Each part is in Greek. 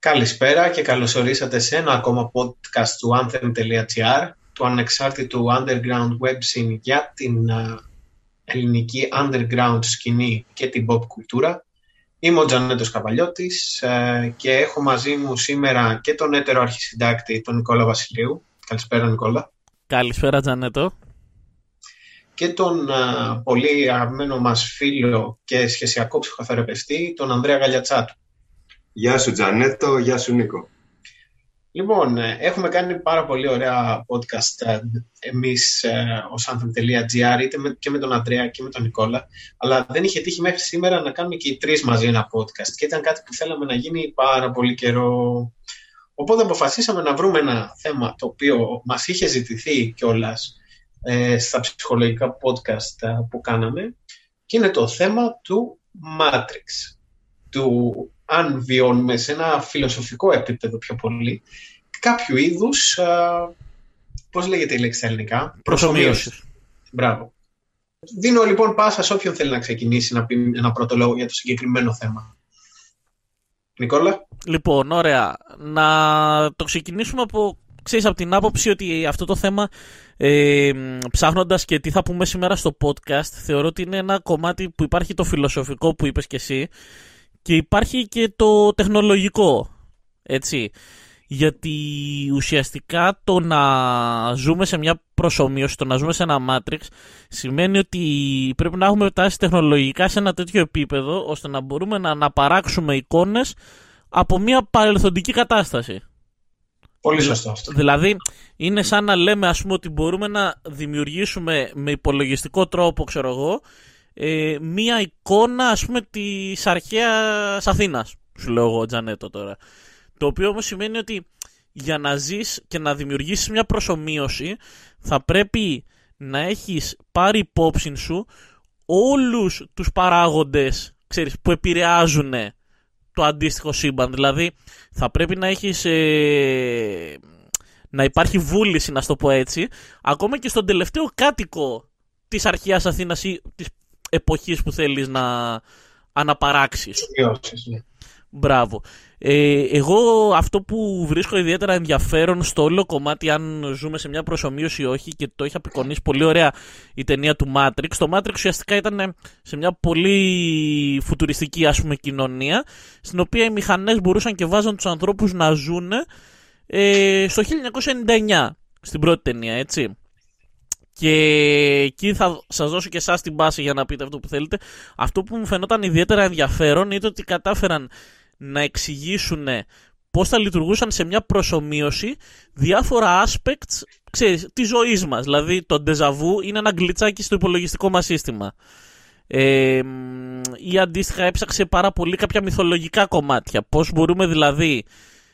Καλησπέρα και καλώς ορίσατε σε ένα ακόμα podcast του anthem.gr του ανεξάρτητου underground web scene για την ελληνική underground σκηνή και την pop κουλτούρα. Είμαι ο Τζανέτος Καβαλιώτης ε, και έχω μαζί μου σήμερα και τον έτερο αρχισυντάκτη, τον Νικόλα Βασιλείου. Καλησπέρα Νικόλα. Καλησπέρα Τζανέτο. Και τον πολύ αγαπημένο μας φίλο και σχεσιακό ψυχοθεραπευτή, τον Ανδρέα Γαλιατσάτου. Γεια σου Τζανέτο, γεια σου Νίκο. Λοιπόν, ε, έχουμε κάνει πάρα πολύ ωραία podcast ε, εμείς ε, ως anthem.gr είτε και με τον Αντρέα και με τον Νικόλα αλλά δεν είχε τύχει μέχρι σήμερα να κάνουμε και οι τρεις μαζί ένα podcast και ήταν κάτι που θέλαμε να γίνει πάρα πολύ καιρό. Οπότε αποφασίσαμε να βρούμε ένα θέμα το οποίο μας είχε ζητηθεί κιόλας ε, στα ψυχολογικά podcast που κάναμε και είναι το θέμα του Matrix, του αν βιώνουμε σε ένα φιλοσοφικό επίπεδο πιο πολύ, κάποιου είδους, α, πώς λέγεται η λέξη στα ελληνικά, προσωμείωσης. Μπράβο. Δίνω λοιπόν πάσα σε όποιον θέλει να ξεκινήσει να πει ένα πρώτο λόγο για το συγκεκριμένο θέμα. Νικόλα; Λοιπόν, ωραία. Να το ξεκινήσουμε από, ξέρεις, από την άποψη ότι αυτό το θέμα, ε, ψάχνοντας και τι θα πούμε σήμερα στο podcast, θεωρώ ότι είναι ένα κομμάτι που υπάρχει το φιλοσοφικό που είπες και εσύ, και υπάρχει και το τεχνολογικό, έτσι. Γιατί ουσιαστικά το να ζούμε σε μια προσωμείωση, το να ζούμε σε ένα Matrix, σημαίνει ότι πρέπει να έχουμε φτάσει τεχνολογικά σε ένα τέτοιο επίπεδο, ώστε να μπορούμε να αναπαράξουμε εικόνες από μια παρελθοντική κατάσταση. Πολύ σωστό αυτό. Δηλαδή, είναι σαν να λέμε, ας πούμε, ότι μπορούμε να δημιουργήσουμε με υπολογιστικό τρόπο, ξέρω εγώ, ε, μία εικόνα ας πούμε της αρχαίας Αθήνας σου λέω εγώ Τζανέτο τώρα το οποίο όμως σημαίνει ότι για να ζεις και να δημιουργήσεις μια προσωμείωση θα πρέπει να έχεις πάρει υπόψη σου όλους τους παράγοντες ξέρεις, που επηρεάζουν το αντίστοιχο σύμπαν. Δηλαδή θα πρέπει να έχεις ε, να υπάρχει βούληση να στο πω έτσι ακόμα και στον τελευταίο κάτοικο της αρχαίας Αθήνας ή της εποχής που θέλεις να αναπαράξεις. Ναι. Μπράβο. Ε, εγώ αυτό που βρίσκω ιδιαίτερα ενδιαφέρον στο όλο κομμάτι αν ζούμε σε μια προσωμείωση ή όχι και το έχει απεικονίσει πολύ ωραία η ταινία του Matrix. Το Matrix ουσιαστικά ήταν σε μια πολύ φουτουριστική ας πούμε κοινωνία στην οποία οι μηχανές μπορούσαν και βάζαν τους ανθρώπους να ζουν ε, στο 1999 στην πρώτη ταινία έτσι. Και εκεί θα σας δώσω και εσάς την πάση για να πείτε αυτό που θέλετε. Αυτό που μου φαινόταν ιδιαίτερα ενδιαφέρον είναι ότι κατάφεραν να εξηγήσουν πώς θα λειτουργούσαν σε μια προσωμείωση διάφορα aspects ξέρεις, της ζωής μας. Δηλαδή το déjà vu είναι ένα γκλιτσάκι στο υπολογιστικό μας σύστημα. Ε, ή αντίστοιχα έψαξε πάρα πολύ κάποια μυθολογικά κομμάτια. Πώς μπορούμε δηλαδή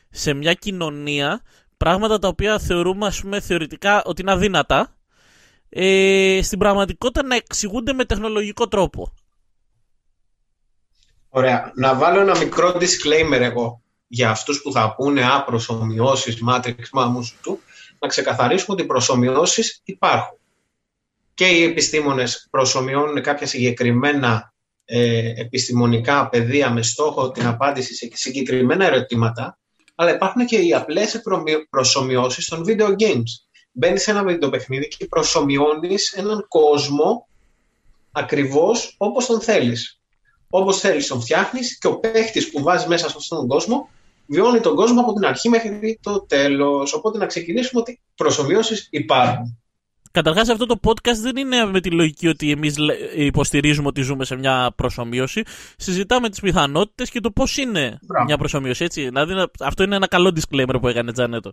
σε μια κοινωνία πράγματα τα οποία θεωρούμε ας πούμε θεωρητικά ότι είναι αδύνατα ε, στην πραγματικότητα να εξηγούνται με τεχνολογικό τρόπο. Ωραία. Να βάλω ένα μικρό disclaimer εγώ για αυτούς που θα πούνε «Α, προσωμιώσεις, Matrix, μα του», να ξεκαθαρίσουμε ότι οι προσωμιώσεις υπάρχουν. Και οι επιστήμονες προσωμιώνουν κάποια συγκεκριμένα ε, επιστημονικά πεδία με στόχο την απάντηση σε συγκεκριμένα ερωτήματα, αλλά υπάρχουν και οι απλές προσωμιώσεις των video games μπαίνεις σε ένα βιντεοπαιχνίδι και προσωμιώνεις έναν κόσμο ακριβώς όπως τον θέλεις. Όπως θέλεις, τον φτιάχνεις και ο παίχτης που βάζει μέσα σε αυτόν τον κόσμο βιώνει τον κόσμο από την αρχή μέχρι το τέλος. Οπότε να ξεκινήσουμε ότι προσωμιώσεις υπάρχουν. Καταρχάς, αυτό το podcast δεν είναι με τη λογική ότι εμείς υποστηρίζουμε ότι ζούμε σε μια προσωμείωση. Συζητάμε τις πιθανότητες και το πώς είναι μια προσωμείωση. Έτσι. Δηλαδή, αυτό είναι ένα καλό disclaimer που έκανε Τζανέτο.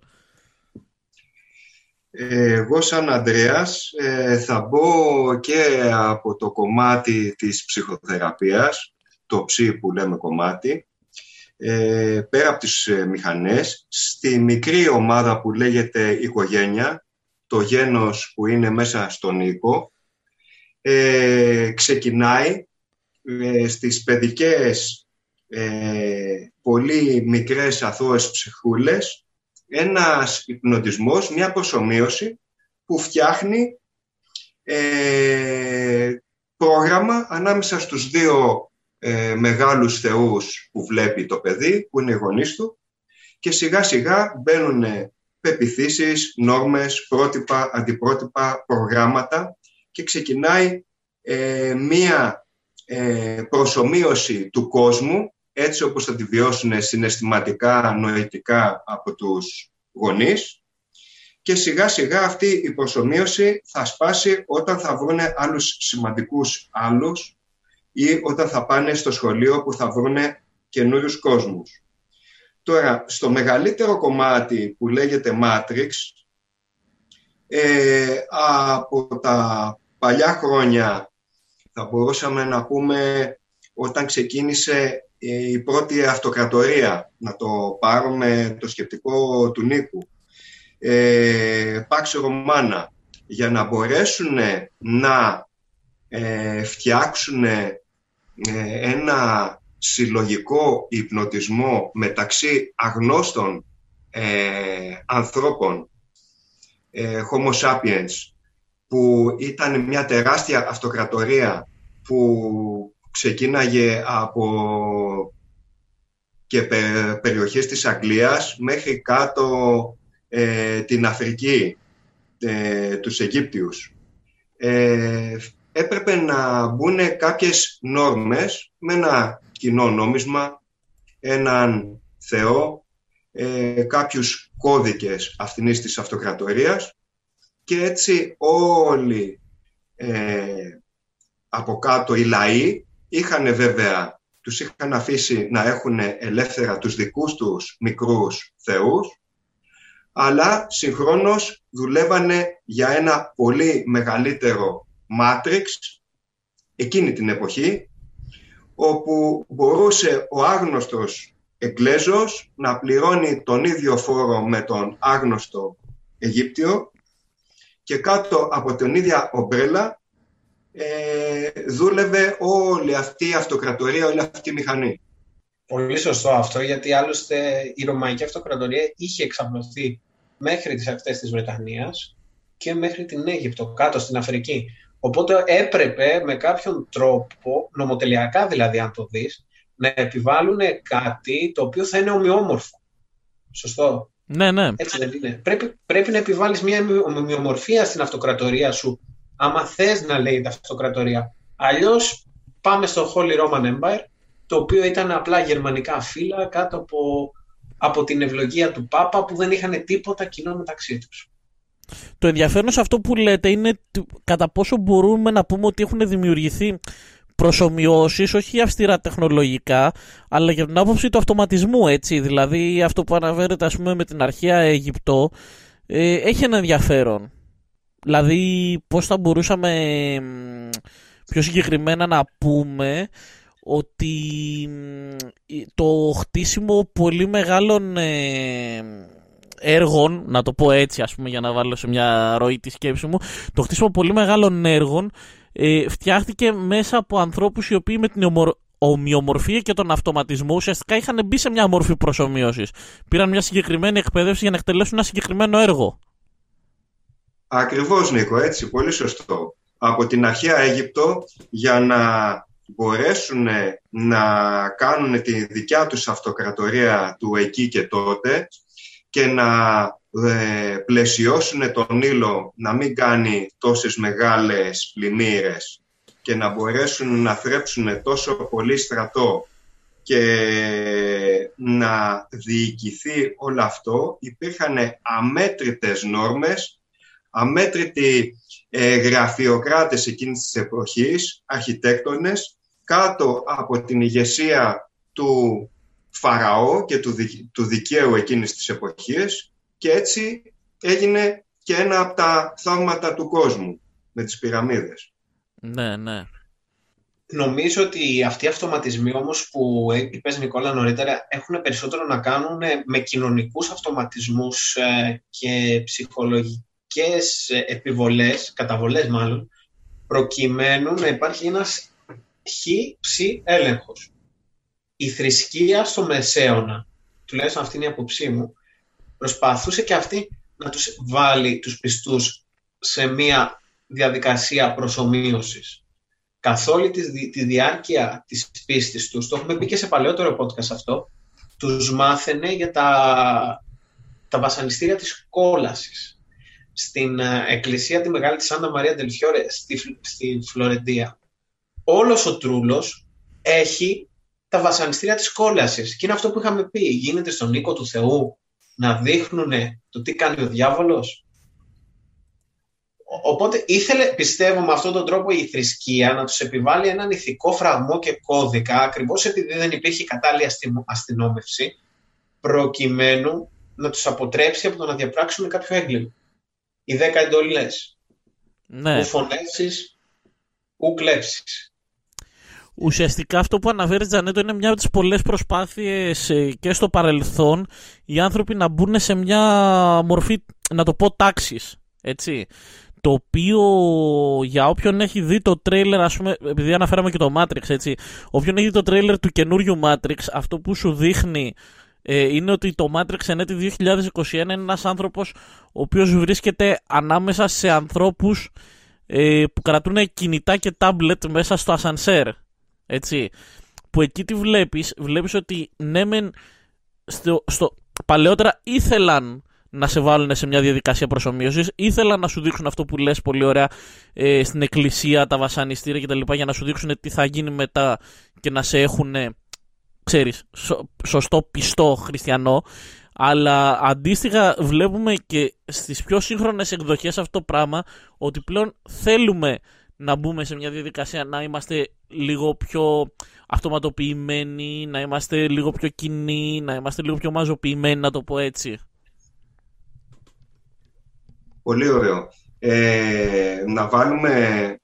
Εγώ σαν Ανδρέας ε, θα μπω και από το κομμάτι της ψυχοθεραπείας, το ψι που λέμε κομμάτι, ε, πέρα από τις ε, μηχανές, στη μικρή ομάδα που λέγεται οικογένεια, το γένος που είναι μέσα στον οίκο, ξεκινάει στις παιδικές πολύ μικρές αθώες ψυχούλες ένας υπνοτισμός, μια προσωμείωση που φτιάχνει ε, πρόγραμμα ανάμεσα στους δύο ε, μεγάλους θεούς που βλέπει το παιδί, που είναι οι γονείς του, και σιγά σιγά μπαίνουν πεπιθήσεις, νόρμες, πρότυπα, αντιπρότυπα, προγράμματα και ξεκινάει ε, μία ε, προσωμείωση του κόσμου έτσι όπως θα τη βιώσουν συναισθηματικά, νοητικά από τους γονείς και σιγά σιγά αυτή η προσωμείωση θα σπάσει όταν θα βρουν άλλους σημαντικούς άλλους ή όταν θα πάνε στο σχολείο που θα βρουν καινούριους κόσμους. Τώρα, στο μεγαλύτερο κομμάτι που λέγεται Matrix, ε, από τα παλιά χρόνια θα μπορούσαμε να πούμε όταν ξεκίνησε η πρώτη αυτοκρατορία, να το πάρουμε το σκεπτικό του Νίκου, ε, Πάξη Ρωμάνα, για να μπορέσουν να ε, φτιάξουν ε, ένα συλλογικό υπνοτισμό μεταξύ αγνώστων ε, ανθρώπων, ε, Homo sapiens, που ήταν μια τεράστια αυτοκρατορία που ξεκίναγε από και περιοχές της Αγγλίας μέχρι κάτω ε, την Αφρική, ε, τους Αιγύπτιους. Ε, έπρεπε να μπουν κάποιες νόρμες με ένα κοινό νόμισμα, έναν θεό, ε, κάποιους κώδικες αυτής της αυτοκρατορίας και έτσι όλοι ε, από κάτω οι λαοί είχαν βέβαια, τους είχαν αφήσει να έχουν ελεύθερα τους δικούς τους μικρούς θεούς, αλλά συγχρόνως δουλεύανε για ένα πολύ μεγαλύτερο Matrix εκείνη την εποχή, όπου μπορούσε ο άγνωστος Εγγλέζος να πληρώνει τον ίδιο φόρο με τον άγνωστο Αιγύπτιο και κάτω από την ίδια ομπρέλα ε, δούλευε όλη αυτή η αυτοκρατορία, όλη αυτή η μηχανή. Πολύ σωστό αυτό, γιατί άλλωστε η Ρωμαϊκή Αυτοκρατορία είχε εξαπλωθεί μέχρι τις ακτές της Βρετανίας και μέχρι την Αίγυπτο, κάτω στην Αφρική. Οπότε έπρεπε με κάποιον τρόπο, νομοτελειακά δηλαδή αν το δεις, να επιβάλλουν κάτι το οποίο θα είναι ομοιόμορφο. Σωστό; Ναι, ναι. Έτσι δεν είναι. Πρέπει, πρέπει να επιβάλλεις μια ομοιομορφία στην αυτοκρατορία σου άμα θες να λέγεται αυτοκρατορία. Αλλιώς πάμε στο Holy Roman Empire, το οποίο ήταν απλά γερμανικά φύλλα κάτω από, από την ευλογία του Πάπα που δεν είχαν τίποτα κοινό μεταξύ τους. Το ενδιαφέρον σε αυτό που λέτε είναι κατά πόσο μπορούμε να πούμε ότι έχουν δημιουργηθεί προσωμιώσεις, όχι αυστηρά τεχνολογικά, αλλά για την άποψη του αυτοματισμού, έτσι. Δηλαδή αυτό που αναφέρεται ας πούμε με την αρχαία Αιγυπτό, ε, έχει ένα ενδιαφέρον. Δηλαδή πώς θα μπορούσαμε πιο συγκεκριμένα να πούμε ότι το χτίσιμο πολύ μεγάλων ε, έργων, να το πω έτσι ας πούμε για να βάλω σε μια ροή τη σκέψη μου, το χτίσιμο πολύ μεγάλων έργων ε, φτιάχτηκε μέσα από ανθρώπους οι οποίοι με την ομοιομορφία και τον αυτοματισμό ουσιαστικά είχαν μπει σε μια μορφή προσωμείωσης. Πήραν μια συγκεκριμένη εκπαίδευση για να εκτελέσουν ένα συγκεκριμένο έργο. Ακριβώς Νίκο, έτσι, πολύ σωστό. Από την αρχαία Αίγυπτο για να μπορέσουν να κάνουν τη δικιά τους αυτοκρατορία του εκεί και τότε και να ε, πλαισιώσουν τον ήλο να μην κάνει τόσες μεγάλες πλημμύρες και να μπορέσουν να θρέψουν τόσο πολύ στρατό και να διοικηθεί όλο αυτό υπήρχαν αμέτρητες νόρμες αμέτρητοι ε, γραφειοκράτες εκείνης της εποχής, αρχιτέκτονες, κάτω από την ηγεσία του Φαραώ και του, του δικαίου εκείνης της εποχής και έτσι έγινε και ένα από τα θαύματα του κόσμου με τις πυραμίδες. Ναι, ναι. Νομίζω ότι αυτοί οι αυτοματισμοί όμως που είπες Νικόλα νωρίτερα έχουν περισσότερο να κάνουν με κοινωνικούς αυτοματισμούς ε, και ψυχολογικούς επιβολές, καταβολές μάλλον, προκειμένου να υπάρχει ένας χ-ψ έλεγχος. Η θρησκεία στο Μεσαίωνα, τουλάχιστον αυτή είναι η αποψή μου, προσπαθούσε και αυτή να τους βάλει τους πιστούς σε μία διαδικασία προσωμείωσης. Καθ' όλη τη, τη διάρκεια της πίστης τους, το έχουμε πει και σε παλαιότερο podcast αυτό, τους μάθαινε για τα, τα βασανιστήρια της κόλασης στην ε, εκκλησία τη Μεγάλη της Άννα Μαρία Ντελφιόρε στη, στη Φλωρεντία. Όλος ο Τρούλος έχει τα βασανιστήρια της κόλασης. Και είναι αυτό που είχαμε πει. Γίνεται στον οίκο του Θεού να δείχνουν το τι κάνει ο διάβολος. Οπότε ήθελε, πιστεύω, με αυτόν τον τρόπο η θρησκεία να τους επιβάλλει έναν ηθικό φραγμό και κώδικα, ακριβώς επειδή δεν υπήρχε κατάλληλη αστυνόμευση, προκειμένου να τους αποτρέψει από το να διαπράξουν κάποιο έγκλημα. Οι δέκα εντολές. Ναι. Ου φωνεύσεις, ου κλέψεις. Ουσιαστικά αυτό που αναφέρει Τζανέτο είναι μια από τις πολλές προσπάθειες ε, και στο παρελθόν οι άνθρωποι να μπουν σε μια μορφή, να το πω, τάξης. Έτσι το οποίο για όποιον έχει δει το τρέιλερ, ας πούμε, επειδή αναφέραμε και το Matrix, έτσι, όποιον έχει δει το τρέιλερ του καινούριου Matrix, αυτό που σου δείχνει ε, είναι ότι το Matrix εν έτη 2021 είναι ένας άνθρωπος ο οποίος βρίσκεται ανάμεσα σε ανθρώπους ε, που κρατούν κινητά και τάμπλετ μέσα στο ασανσέρ, έτσι, που εκεί τι βλέπεις, βλέπεις ότι ναι μεν στο, στο, παλαιότερα ήθελαν να σε βάλουν σε μια διαδικασία προσωμείωσης. Ήθελα να σου δείξουν αυτό που λες πολύ ωραία ε, στην εκκλησία, τα βασανιστήρια κτλ. για να σου δείξουν τι θα γίνει μετά και να σε έχουν, ξέρεις, σωστό πιστό χριστιανό. Αλλά αντίστοιχα βλέπουμε και στις πιο σύγχρονες εκδοχές αυτό το πράγμα ότι πλέον θέλουμε να μπούμε σε μια διαδικασία να είμαστε λίγο πιο αυτοματοποιημένοι, να είμαστε λίγο πιο κοινοί, να είμαστε λίγο πιο μαζοποιημένοι, να το πω έτσι. Πολύ ωραίο. Ε, να βάλουμε ε,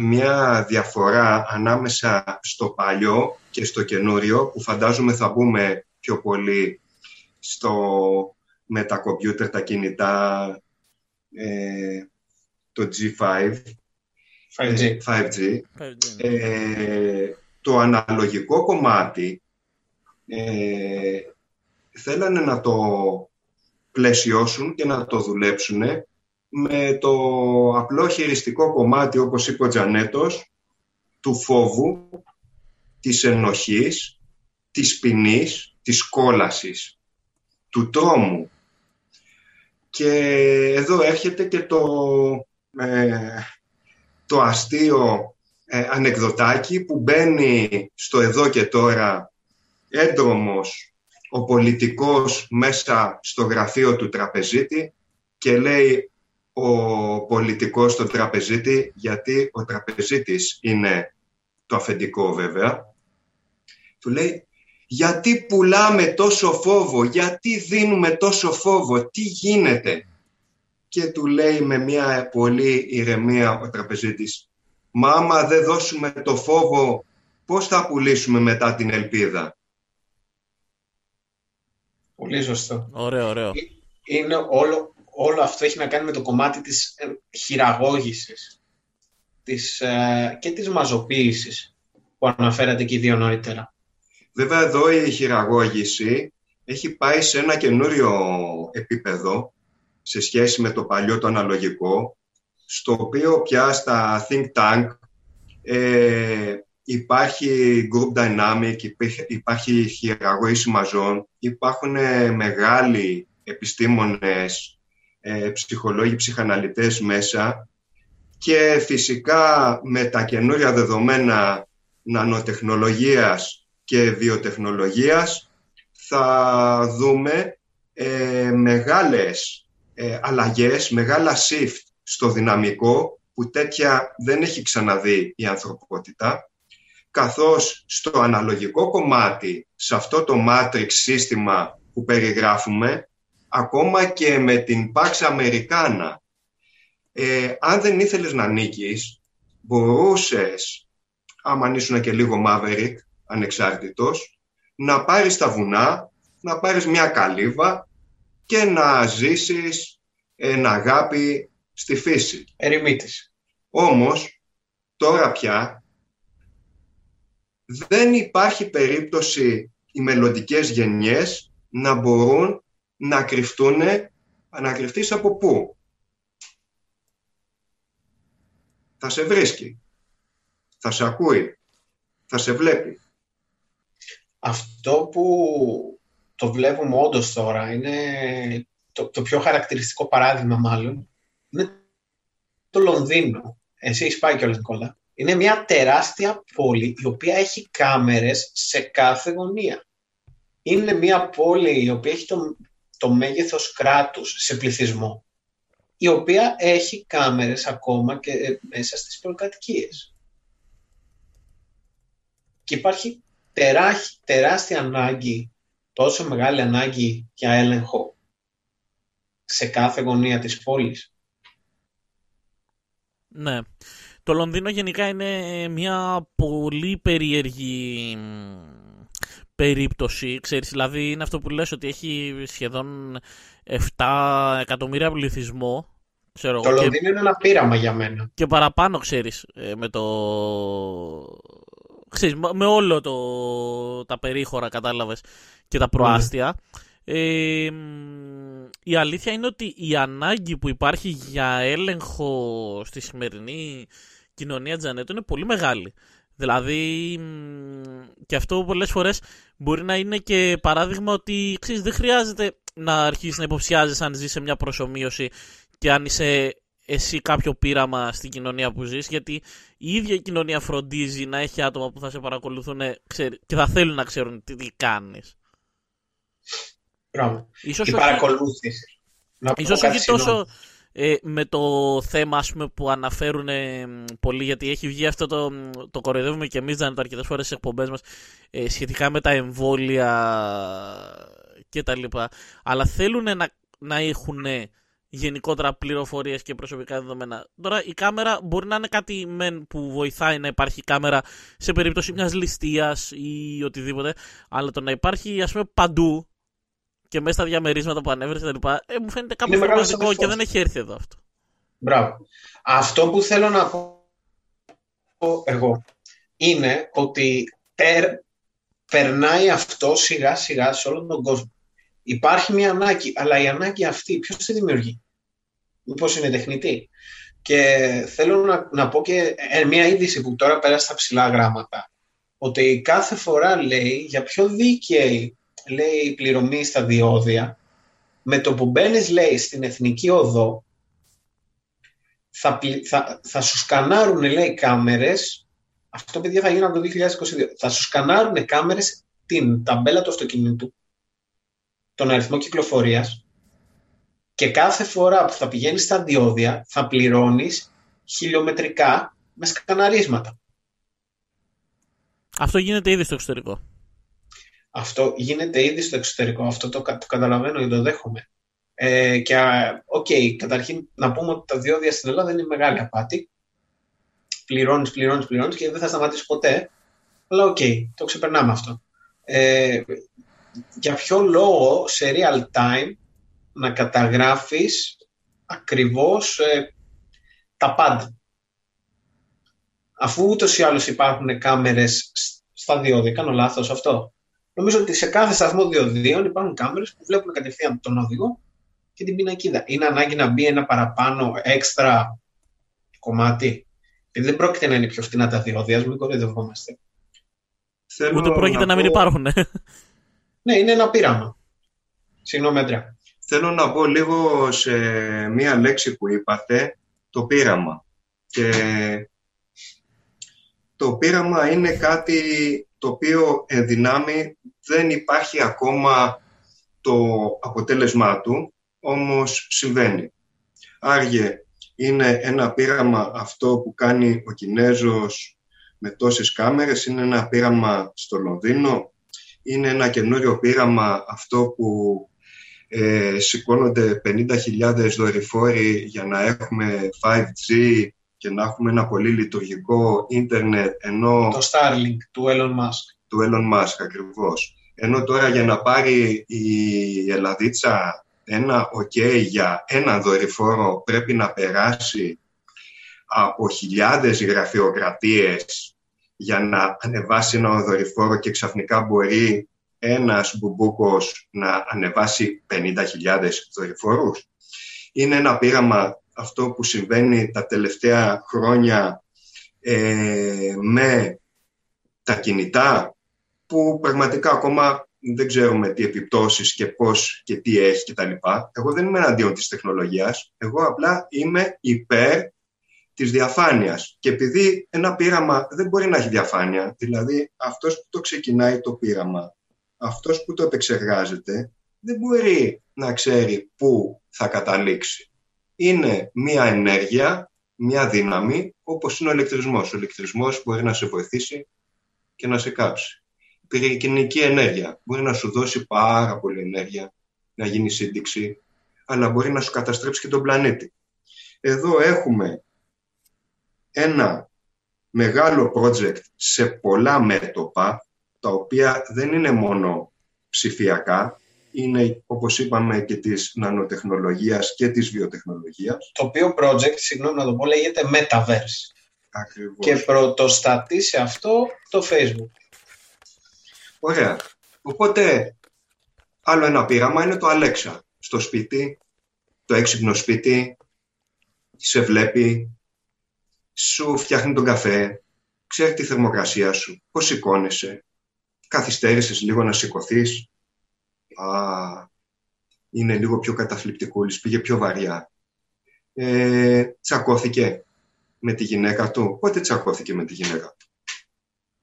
μια διαφορά ανάμεσα στο παλιό και στο καινούριο που φαντάζομαι θα μπούμε πιο πολύ στο, με τα κομπιούτερ, τα κινητά, ε, το G5, 5G. 5G. το αναλογικό κομμάτι θέλανε να το πλαισιώσουν και να το δουλέψουν με το απλό χειριστικό κομμάτι, όπως είπε ο Τζανέτος, του φόβου, της ενοχής, της ποινής, της κόλασης, του τρόμου. Και εδώ έρχεται και το, ε, το αστείο ε, ανεκδοτάκι που μπαίνει στο εδώ και τώρα έντρομος ο πολιτικός μέσα στο γραφείο του τραπεζίτη και λέει ο πολιτικός στον τραπεζίτη, γιατί ο τραπεζίτης είναι το αφεντικό βέβαια, του λέει γιατί πουλάμε τόσο φόβο, γιατί δίνουμε τόσο φόβο, τι γίνεται; Και του λέει με μια πολύ ηρεμία ο τραπεζίτης, μα άμα δεν δώσουμε το φόβο, πώς θα πουλήσουμε μετά την ελπίδα; Πολύ σωστό. Ωραίο, ωραίο. Είναι όλο, όλο αυτό έχει να κάνει με το κομμάτι της ε, χειραγώγησης της, ε, και της μαζοποίησης που αναφέρατε και οι δύο νωρίτερα. Βέβαια εδώ η χειραγώγηση έχει πάει σε ένα καινούριο επίπεδο σε σχέση με το παλιό το αναλογικό στο οποίο πια στα think tank ε, υπάρχει group dynamic, υπάρχει χειραγώγηση μαζών, υπάρχουν μεγάλοι επιστήμονες ε, ψυχολόγοι, ψυχαναλυτές μέσα και φυσικά με τα καινούρια δεδομένα νανοτεχνολογίας και βιοτεχνολογίας θα δούμε ε, μεγάλες ε, αλλαγές, μεγάλα shift στο δυναμικό που τέτοια δεν έχει ξαναδεί η ανθρωπότητα καθώς στο αναλογικό κομμάτι, σε αυτό το matrix σύστημα που περιγράφουμε, ακόμα και με την Pax Americana. Ε, αν δεν ήθελες να νίκεις, μπορούσες, άμα ήσουν και λίγο Maverick, ανεξάρτητος, να πάρεις τα βουνά, να πάρεις μια καλύβα και να ζήσεις ένα αγάπη στη φύση. Ερημίτης. Όμως, τώρα πια, δεν υπάρχει περίπτωση οι μελλοντικές γενιές να μπορούν να κρυφτούν, να κρυφτείς από πού. Θα σε βρίσκει, θα σε ακούει, θα σε βλέπει. Αυτό που το βλέπουμε όντως τώρα, είναι το, το πιο χαρακτηριστικό παράδειγμα μάλλον, είναι το Λονδίνο. Εσύ έχεις πάει κιόλας Νικόλα. Είναι μια τεράστια πόλη η οποία έχει κάμερες σε κάθε γωνία. Είναι μια πόλη η οποία έχει το, το μέγεθος κράτους σε πληθυσμό η οποία έχει κάμερες ακόμα και ε, μέσα στις πολυκατοικίες. Και υπάρχει τεράστια ανάγκη, τόσο μεγάλη ανάγκη για έλεγχο σε κάθε γωνία της πόλης. Ναι. Το Λονδίνο γενικά είναι μια πολύ περίεργη περίπτωση. Ξέρεις, δηλαδή είναι αυτό που λες ότι έχει σχεδόν 7 εκατομμύρια πληθυσμό. Ξέρω, το Λονδίνο και... είναι ένα πείραμα για μένα. Και παραπάνω, ξέρεις, ε, με το... Ξέρεις, με όλο το... τα περίχωρα, κατάλαβες, και τα προάστια. Ε, η αλήθεια είναι ότι η ανάγκη που υπάρχει για έλεγχο στη σημερινή κοινωνία Τζανέτο είναι πολύ μεγάλη. Δηλαδή, και αυτό πολλές φορές μπορεί να είναι και παράδειγμα ότι ξέρεις, δεν χρειάζεται να αρχίσεις να υποψιάζεσαι αν ζεις σε μια προσωμείωση και αν είσαι εσύ κάποιο πείραμα στην κοινωνία που ζεις γιατί η ίδια η κοινωνία φροντίζει να έχει άτομα που θα σε παρακολουθούν και θα θέλουν να ξέρουν τι, τι κάνεις. Ίσως η παρακολούθηση. Ίσως όχι τόσο ε, με το θέμα ας πούμε, που αναφέρουν ε, πολύ, γιατί έχει βγει αυτό το, το κοροϊδεύουμε και εμείς δεν το αρκετές φορές στις εκπομπές μας ε, σχετικά με τα εμβόλια και τα λοιπά. Αλλά θέλουν να, να έχουν γενικότερα πληροφορίες και προσωπικά δεδομένα. Τώρα η κάμερα μπορεί να είναι κάτι μεν που βοηθάει να υπάρχει κάμερα σε περίπτωση μιας ληστείας ή οτιδήποτε, αλλά το να υπάρχει ας πούμε παντού και μέσα στα διαμερίσματα που ανέβρε κτλ. Ε, μου φαίνεται κάπως προβληματικό και δεν έχει έρθει εδώ αυτό. Μπράβο. Αυτό που θέλω να πω εγώ είναι ότι περνάει αυτό σιγά σιγά σε όλο τον κόσμο. Υπάρχει μια ανάγκη, αλλά η ανάγκη αυτή ποιος τη δημιουργεί; Μήπως είναι τεχνητή; Και θέλω να, να πω και ε, μια είδηση που τώρα πέρασε στα ψηλά γράμματα. Ότι κάθε φορά λέει για πιο δίκαιη λέει πληρωμή στα διόδια, με το που μπαίνεις λέει στην εθνική οδό, θα, θα, θα σου σκανάρουν λέει κάμερες, αυτό παιδιά θα γίνει από το 2022, θα σου σκανάρουν κάμερες την ταμπέλα του αυτοκινήτου, τον αριθμό κυκλοφορίας και κάθε φορά που θα πηγαίνεις στα διόδια θα πληρώνεις χιλιομετρικά με σκαναρίσματα. Αυτό γίνεται ήδη στο εξωτερικό. Αυτό γίνεται ήδη στο εξωτερικό. Αυτό το, το καταλαβαίνω και το δέχομαι. Ε, και, OK, okay, καταρχήν να πούμε ότι τα διόδια στην Ελλάδα είναι μεγάλη απάτη. Πληρώνεις, πληρώνεις, πληρώνεις και δεν θα σταματήσεις ποτέ. Αλλά OK, okay, το ξεπερνάμε αυτό. Ε, για ποιο λόγο σε real time να καταγράφεις ακριβώς ε, τα πάντα; Αφού ούτως ή άλλως υπάρχουν κάμερες στα διόδια, κάνω λάθος αυτό; Νομίζω ότι σε κάθε σταθμό διοδίων υπάρχουν κάμερες που βλέπουν κατευθείαν τον οδηγό και την πινακίδα. Είναι ανάγκη να μπει ένα παραπάνω έξτρα κομμάτι. Γιατί δεν πρόκειται να είναι πιο φτηνά τα διόδια, μην κοροϊδευόμαστε. Ούτε πρόκειται να, να μην υπάρχουν. Ναι, είναι ένα πείραμα. Συγγνώμη, Άντρια. Θέλω να πω λίγο σε μία λέξη που είπατε, το πείραμα. Και το πείραμα είναι κάτι το οποίο εν δυνάμει δεν υπάρχει ακόμα το αποτέλεσμά του, όμως συμβαίνει. Άργε είναι ένα πείραμα αυτό που κάνει ο Κινέζος με τόσες κάμερες, είναι ένα πείραμα στο Λονδίνο, είναι ένα καινούριο πείραμα αυτό που ε, σηκώνονται 50.000 δορυφόροι για να έχουμε 5G και να έχουμε ένα πολύ λειτουργικό ίντερνετ ενώ... Το Starlink του Elon Musk. Του Elon Musk ακριβώς. Ενώ τώρα για να πάρει η Ελλαδίτσα ένα ok για ένα δορυφόρο πρέπει να περάσει από χιλιάδες γραφειοκρατίες για να ανεβάσει ένα δορυφόρο και ξαφνικά μπορεί ένας μπουμπούκος να ανεβάσει 50.000 δορυφόρους. Είναι ένα πείραμα αυτό που συμβαίνει τα τελευταία χρόνια ε, με τα κινητά που πραγματικά ακόμα δεν ξέρουμε τι επιπτώσεις και πώς και τι έχει κτλ. Εγώ δεν είμαι εναντίον της τεχνολογίας. Εγώ απλά είμαι υπέρ της διαφάνειας. Και επειδή ένα πείραμα δεν μπορεί να έχει διαφάνεια, δηλαδή αυτός που το ξεκινάει το πείραμα, αυτός που το επεξεργάζεται, δεν μπορεί να ξέρει πού θα καταλήξει. Είναι μία ενέργεια, μία δύναμη, όπως είναι ο ηλεκτρισμός. Ο ηλεκτρισμός μπορεί να σε βοηθήσει και να σε κάψει. Η πυρηνική ενέργεια μπορεί να σου δώσει πάρα πολύ ενέργεια, να γίνει σύνδεξη, αλλά μπορεί να σου καταστρέψει και τον πλανήτη. Εδώ έχουμε ένα μεγάλο project σε πολλά μέτωπα, τα οποία δεν είναι μόνο ψηφιακά, είναι όπως είπαμε και της νανοτεχνολογίας και της βιοτεχνολογίας. Το οποίο project, συγγνώμη να το πω, λέγεται Metaverse. Ακριβώς. Και πρωτοστατεί σε αυτό το Facebook. Ωραία. Οπότε, άλλο ένα πείραμα είναι το Alexa. Στο σπίτι, το έξυπνο σπίτι, σε βλέπει, σου φτιάχνει τον καφέ, ξέρει τη θερμοκρασία σου, πώς σηκώνεσαι, καθυστέρησες λίγο να σηκωθείς. Α, είναι λίγο πιο καταθλιπτικούλης, πήγε πιο βαριά. Ε, τσακώθηκε με τη γυναίκα του. Πότε τσακώθηκε με τη γυναίκα του;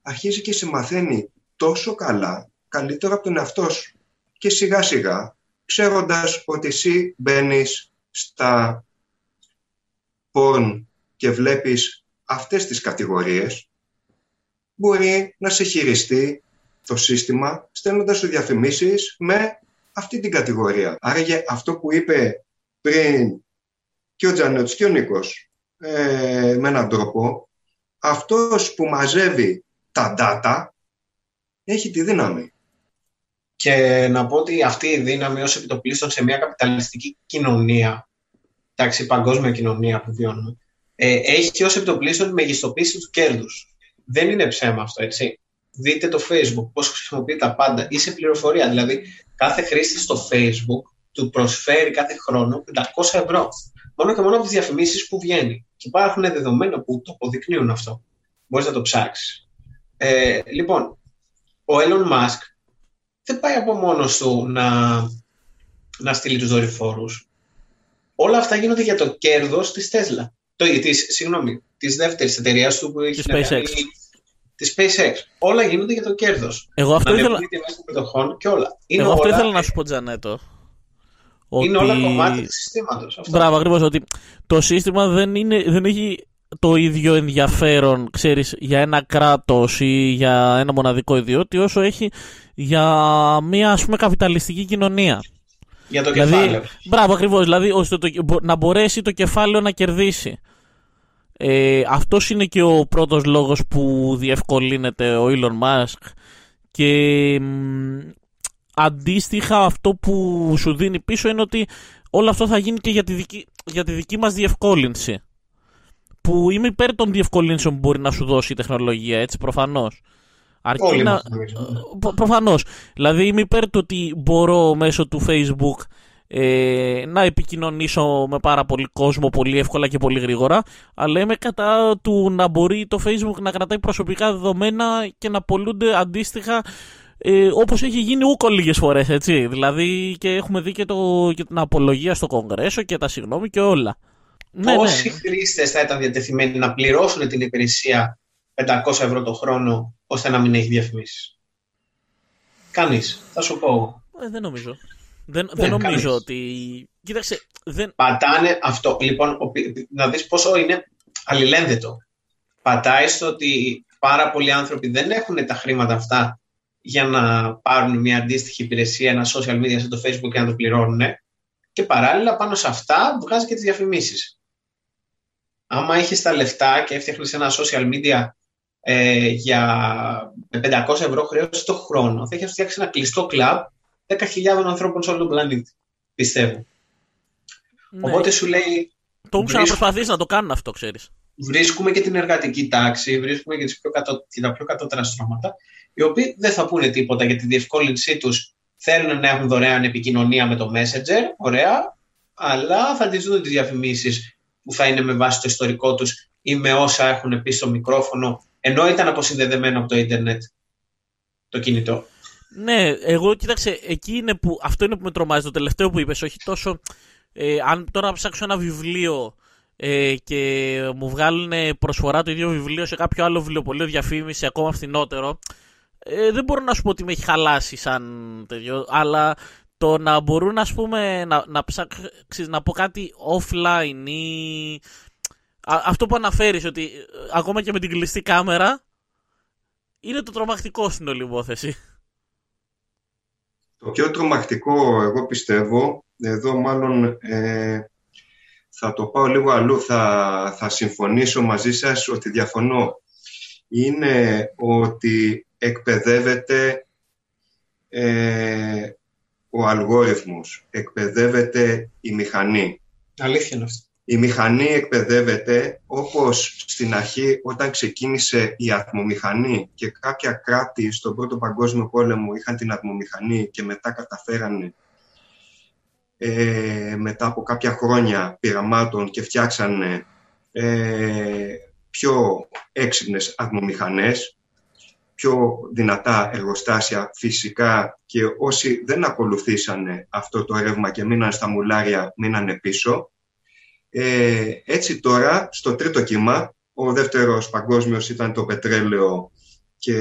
Αρχίζει και σε μαθαίνει τόσο καλά, καλύτερα από τον εαυτό σου. Και σιγά σιγά, ξέροντας ότι εσύ μπαίνεις στα porn και βλέπεις αυτές τις κατηγορίες, μπορεί να σε χειριστεί το σύστημα στέλνοντας σου διαφημίσεις με αυτή την κατηγορία. Άρα αυτό που είπε πριν και ο Τζανέτς και ο Νίκος ε, με έναν τρόπο, αυτός που μαζεύει τα data έχει τη δύναμη. Και να πω ότι αυτή η δύναμη ως επιτοπλίστων σε μια καπιταλιστική κοινωνία, εντάξει, παγκόσμια κοινωνία που βιώνουμε, ε, έχει ως επιτοπλίστων τη μεγιστοποίηση του κέρδους. Δεν είναι ψέμα αυτό, έτσι. Δείτε το Facebook, πώς χρησιμοποιεί τα πάντα. Είσαι πληροφορία, δηλαδή κάθε χρήστη στο Facebook του προσφέρει κάθε χρόνο 500 ευρώ. Μόνο και μόνο από τις διαφημίσεις που βγαίνει. Και υπάρχουν δεδομένα που το αποδεικνύουν αυτό. Μπορείς να το ψάξεις. Ε, λοιπόν, ο Elon Musk δεν πάει από μόνο του να, να στείλει τους δορυφόρους. Όλα αυτά γίνονται για το κέρδος της Tesla. Το, της, συγγνώμη, της δεύτερης εταιρείας του που έχει SpaceX. Της SpaceX. Όλα γίνονται για το κέρδος. Εγώ αυτό να ήθελα, μετοχών και όλα. Είναι εγώ αυτό όλα, ήθελα να σου πω, Τζανέτο. Είναι ότι- όλα κομμάτι του συστήματος. Μπράβο, ακριβώς. Ότι το σύστημα δεν, είναι, δεν έχει το ίδιο ενδιαφέρον, ξέρεις, για ένα κράτος ή για ένα μοναδικό ιδιώτη, όσο έχει για μια, ας πούμε, καπιταλιστική κοινωνία. Για το Δηλαδή, κεφάλαιο. μπράβο, ακριβώς. Δηλαδή, ώστε το, μπο- να μπορέσει το κεφάλαιο να κερδίσει. Ε, αυτός είναι και ο πρώτος λόγος που διευκολύνεται ο Elon Musk και μ, αντίστοιχα αυτό που σου δίνει πίσω είναι ότι όλο αυτό θα γίνει και για τη δική, για τη δική μας διευκόλυνση που είμαι υπέρ των διευκολύνσεων που μπορεί να σου δώσει η τεχνολογία, έτσι προφανώς. Αρκεί Όλοι να, μας νομίζω. Προ- προφανώς. Δηλαδή είμαι υπέρ του ότι μπορώ μέσω του Facebook ε, να επικοινωνήσω με πάρα πολύ κόσμο πολύ εύκολα και πολύ γρήγορα αλλά είμαι κατά του να μπορεί το Facebook να κρατάει προσωπικά δεδομένα και να πολλούνται αντίστοιχα ε, όπως έχει γίνει ούκο λίγες φορές έτσι δηλαδή και έχουμε δει και, το, και την απολογία στο Κογκρέσο και τα συγγνώμη και όλα ναι, ναι. Πόσοι χρήστες θα ήταν διατεθειμένοι να πληρώσουν την υπηρεσία 500 ευρώ το χρόνο ώστε να μην έχει διαφημίσεις; Κανείς. Θα σου πω εγώ. Ε, δεν νομίζω δεν, δεν Ναι, νομίζω κανείς. ότι κοίταξε δεν, Πατάνε αυτό. Λοιπόν, ο πι- να δεις πόσο είναι αλληλένδετο. Πατάει στο ότι πάρα πολλοί άνθρωποι δεν έχουν τα χρήματα αυτά για να πάρουν μια αντίστοιχη υπηρεσία, ένα social media σαν το facebook και να το πληρώνουν και παράλληλα πάνω σε αυτά βγάζει και τις διαφημίσεις. Άμα έχεις τα λεφτά και έφτιαχνες ένα social media ε, για με 500 ευρώ χρέωση το χρόνο, θα έχεις φτιάξει ένα κλειστό κλαμπ 10.000 ανθρώπων σε όλο τον πλανήτη. Πιστεύω. ναι. Οπότε σου λέει, Το έχουν βρίσκω- ξαναπροσπαθήσει να το κάνουν αυτό, ξέρεις. βρίσκουμε και την εργατική τάξη, βρίσκουμε και, τις πιο κατω... και τα πιο κατώτερα στρώματα, οι οποίοι δεν θα πούνε τίποτα για τη διευκόλυνσή τους. Θέλουν να έχουν δωρεάν επικοινωνία με το Messenger, ωραία, αλλά θα τις δουν τις διαφημίσεις που θα είναι με βάση το ιστορικό τους ή με όσα έχουν πει στο μικρόφωνο, ενώ ήταν αποσυνδεδεμένο από το ίντερνετ το κινητό. Ναι, εγώ κοίταξε, εκεί είναι που, αυτό είναι που με τρομάζει το τελευταίο που είπες, όχι τόσο, ε, αν τώρα ψάξω ένα βιβλίο ε, και μου βγάλουν προσφορά το ίδιο βιβλίο σε κάποιο άλλο βιβλιοπωλείο διαφήμιση ακόμα φθηνότερο, ε, δεν μπορώ να σου πω ότι με έχει χαλάσει σαν τέτοιο, αλλά το να μπορούν ας πούμε να, να ψάξεις να πω κάτι offline ή αυτό που αναφέρεις ότι ε, ακόμα και με την κλειστή κάμερα είναι το τρομακτικό στην όλη υπόθεση. Το πιο τρομακτικό εγώ πιστεύω, εδώ μάλλον ε, θα το πάω λίγο αλλού, θα, θα συμφωνήσω μαζί σας ότι διαφωνώ. Είναι ότι εκπαιδεύεται ε, ο αλγόριθμος, εκπαιδεύεται η μηχανή. Αλήθεια είναι αυτό. Η μηχανή εκπαιδεύεται όπως στην αρχή όταν ξεκίνησε η ατμομηχανή και κάποια κράτη στον Πρώτο Παγκόσμιο Πόλεμο είχαν την ατμομηχανή και μετά καταφέρανε ε, μετά από κάποια χρόνια πειραμάτων και φτιάξανε ε, πιο έξυπνες ατμομηχανές, πιο δυνατά εργοστάσια φυσικά και όσοι δεν ακολουθήσανε αυτό το ρεύμα και μείναν στα μουλάρια μείνανε πίσω ε, έτσι τώρα, στο τρίτο κύμα, ο δεύτερος παγκόσμιος ήταν το πετρέλαιο και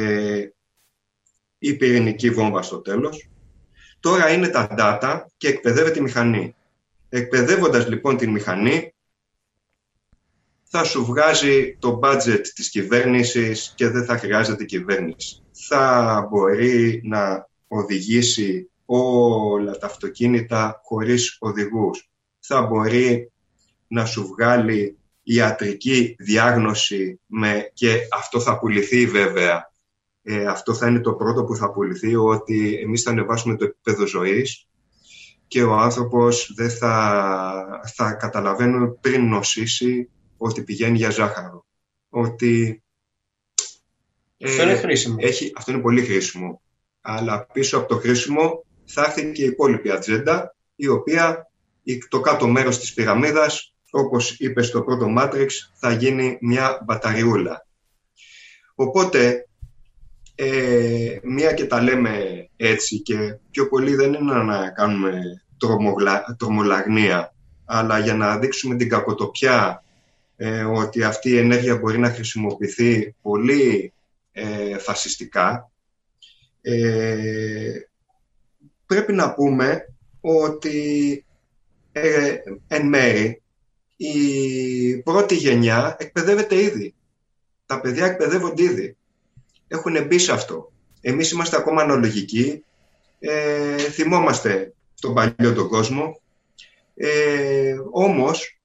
η πυρηνική βόμβα στο τέλος. Τώρα είναι τα data και εκπαιδεύεται η μηχανή. Εκπαιδεύοντας λοιπόν την μηχανή, θα σου βγάζει το budget της κυβέρνησης και δεν θα χρειάζεται κυβέρνηση. Θα μπορεί να οδηγήσει όλα τα αυτοκίνητα χωρίς οδηγούς. Θα μπορεί να σου βγάλει ιατρική διάγνωση με, και αυτό θα πουληθεί βέβαια. Ε, αυτό θα είναι το πρώτο που θα πουληθεί, ότι εμείς θα ανεβάσουμε το επίπεδο ζωής και ο άνθρωπος δεν θα, θα καταλαβαίνει πριν νοσήσει ότι πηγαίνει για ζάχαρο. Ότι, αυτό είναι ε, χρήσιμο. Έχει, αυτό είναι πολύ χρήσιμο. Αλλά πίσω από το χρήσιμο θα έρθει και η υπόλοιπη ατζέντα, η οποία το κάτω μέρος της πυραμίδας όπως είπες στο πρώτο Matrix, θα γίνει μια μπαταριούλα. Οπότε, ε, μία και τα λέμε έτσι και πιο πολύ δεν είναι να κάνουμε τρομολαγνία, αλλά για να δείξουμε την κακοτοπιά ε, ότι αυτή η ενέργεια μπορεί να χρησιμοποιηθεί πολύ ε, φασιστικά, ε, πρέπει να πούμε ότι ε, εν μέρη η πρώτη γενιά εκπαιδεύεται ήδη. Τα παιδιά εκπαιδεύονται ήδη. Έχουν μπει σε αυτό. Εμείς είμαστε ακόμα αναλογικοί. Ε, θυμόμαστε τον παλιό τον κόσμο. Ε, όμως,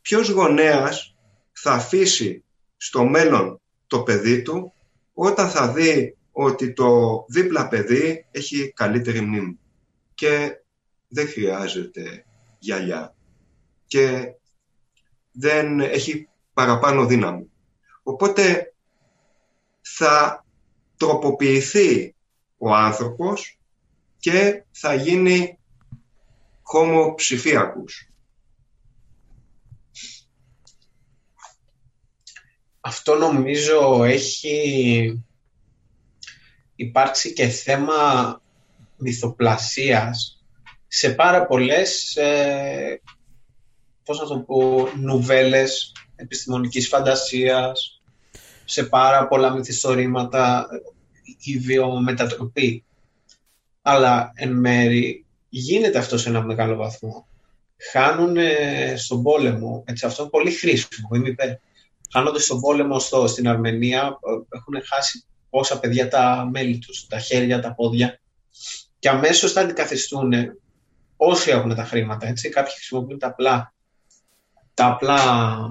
ποιος γονέας θα αφήσει στο μέλλον το παιδί του όταν θα δει ότι το δίπλα παιδί έχει καλύτερη μνήμη; Και δεν χρειάζεται γυαλιά και δεν έχει παραπάνω δύναμη. Οπότε θα τροποποιηθεί ο άνθρωπος και θα γίνει χώμο ψηφιακούς. Αυτό νομίζω έχει υπάρξει και θέμα μυθοπλασίας σε πάρα πολλές ε, πώς να το πω, νουβέλες επιστημονικής φαντασίας, σε πάρα πολλά μυθιστορήματα, η βιομετατροπή. Αλλά εν μέρη γίνεται αυτό σε ένα μεγάλο βαθμό. Χάνουν στον πόλεμο, έτσι, αυτό είναι πολύ χρήσιμο, είμαι υπέρ. Χάνονται στον πόλεμο στο, στην Αρμενία, έχουν χάσει πόσα παιδιά τα μέλη τους, τα χέρια, τα πόδια και αμέσως θα αντικαθιστούν όσοι έχουν τα χρήματα, έτσι, κάποιοι χρησιμοποιούν τα απλά τα απλά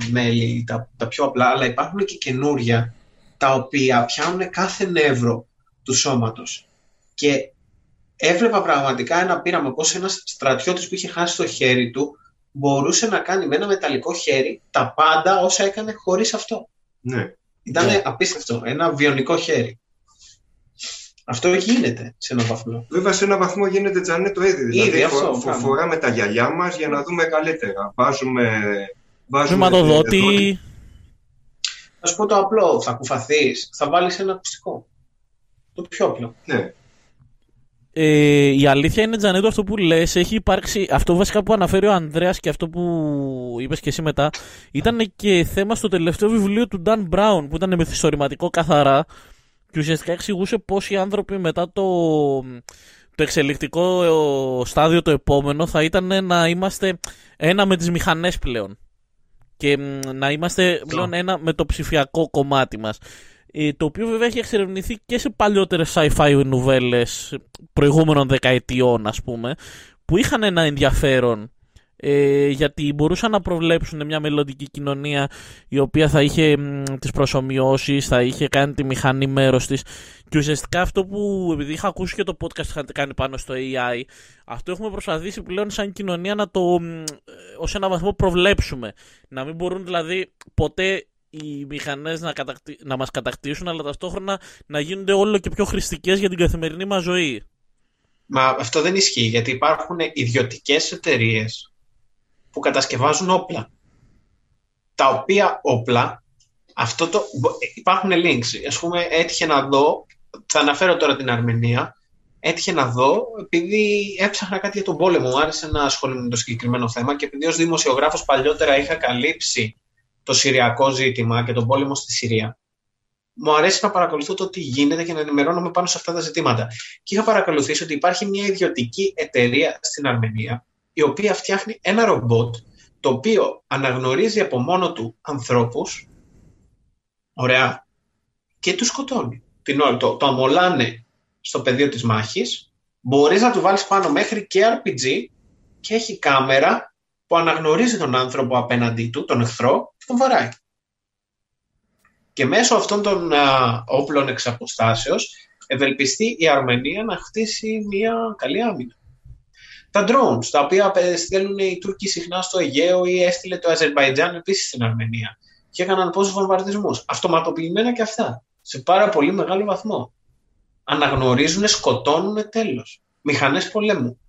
μέλη, τα, τα πιο απλά, αλλά υπάρχουν και καινούρια τα οποία πιάνουν κάθε νεύρο του σώματος. Και έβλεπα πραγματικά ένα πείραμα πως ένας στρατιώτης που είχε χάσει το χέρι του μπορούσε να κάνει με ένα μεταλλικό χέρι τα πάντα όσα έκανε χωρίς αυτό. Ναι. Ήταν ναι. απίστευτο. Ένα βιονικό χέρι. Αυτό γίνεται σε έναν βαθμό. Βέβαια, σε έναν βαθμό γίνεται τζανέ το ίδιο. Ήδη δηλαδή, αυτό, φο, φοράμε τα γυαλιά μας για να δούμε καλύτερα. Βάζουμε. Βάζουμε Χρηματοδότη. Θα σου πω το απλό. Θα κουφαθεί, θα βάλεις ένα ακουστικό. Το πιο απλό. Ναι. ε, η αλήθεια είναι, Τζανέτο, αυτό που λες, έχει υπάρξει, αυτό βασικά που αναφέρει ο Ανδρέας και αυτό που είπες και εσύ μετά, ήταν και θέμα στο τελευταίο βιβλίο του Dan Brown, που ήταν μυθιστορηματικό καθαρά, και ουσιαστικά εξηγούσε πώς οι άνθρωποι μετά το, το εξελικτικό στάδιο το επόμενο θα ήταν να είμαστε ένα με τις μηχανές πλέον και να είμαστε πλέον ένα με το ψηφιακό κομμάτι μας. Ε, το οποίο βέβαια έχει εξερευνηθεί και σε παλιότερες sci-fi νουβέλες προηγούμενων δεκαετιών ας πούμε που είχαν ένα ενδιαφέρον ε, γιατί μπορούσαν να προβλέψουν μια μελλοντική κοινωνία η οποία θα είχε μ, τις προσωμιώσεις, θα είχε κάνει τη μηχανή μέρος της και ουσιαστικά αυτό που, επειδή είχα ακούσει και το podcast είχατε κάνει πάνω στο AI αυτό έχουμε προσπαθήσει πλέον σαν κοινωνία να το ε, ως ένα βαθμό προβλέψουμε να μην μπορούν δηλαδή ποτέ οι μηχανές να, κατακτι... να μας κατακτήσουν αλλά ταυτόχρονα να γίνονται όλο και πιο χρηστικές για την καθημερινή μας ζωή. Μα αυτό δεν ισχύει γιατί υπάρχουν ιδιωτικές εταιρείες που κατασκευάζουν όπλα. Τα οποία όπλα, αυτό το, υπάρχουν links. Ας πούμε έτυχε να δω, θα αναφέρω τώρα την Αρμενία, έτυχε να δω, επειδή έψαχνα κάτι για τον πόλεμο, μου άρεσε να ασχολούμαι με το συγκεκριμένο θέμα και επειδή ως δημοσιογράφος παλιότερα είχα καλύψει το συριακό ζήτημα και τον πόλεμο στη Συρία, μου αρέσει να παρακολουθώ το τι γίνεται και να ενημερώνομαι πάνω σε αυτά τα ζητήματα. Και είχα παρακολουθήσει ότι υπάρχει μια ιδιωτική εταιρεία στην Αρμενία, η οποία φτιάχνει ένα ρομπότ, το οποίο αναγνωρίζει από μόνο του ανθρώπους, ωραία, και τους σκοτώνει. Την ώρα, το, το αμολάνε στο πεδίο της μάχης, μπορείς να του βάλεις πάνω μέχρι και RPG και έχει κάμερα που αναγνωρίζει τον άνθρωπο απέναντί του, τον εχθρό, και τον βαράει. Και μέσω αυτών των α, όπλων εξ αποστάσεως ευελπιστεί η Αρμενία να χτίσει μια καλή άμυνα. Τα drones, τα οποία στέλνουν οι Τούρκοι συχνά στο Αιγαίο ή έστειλε το Αζερβαϊτζάν επίσης στην Αρμενία και έκαναν πόσους βομβαρδισμούς. Αυτοματοποιημένα και αυτά. Σε πάρα πολύ μεγάλο βαθμό. Αναγνωρίζουν, σκοτώνουν τέλος. Μηχανές πολέμου.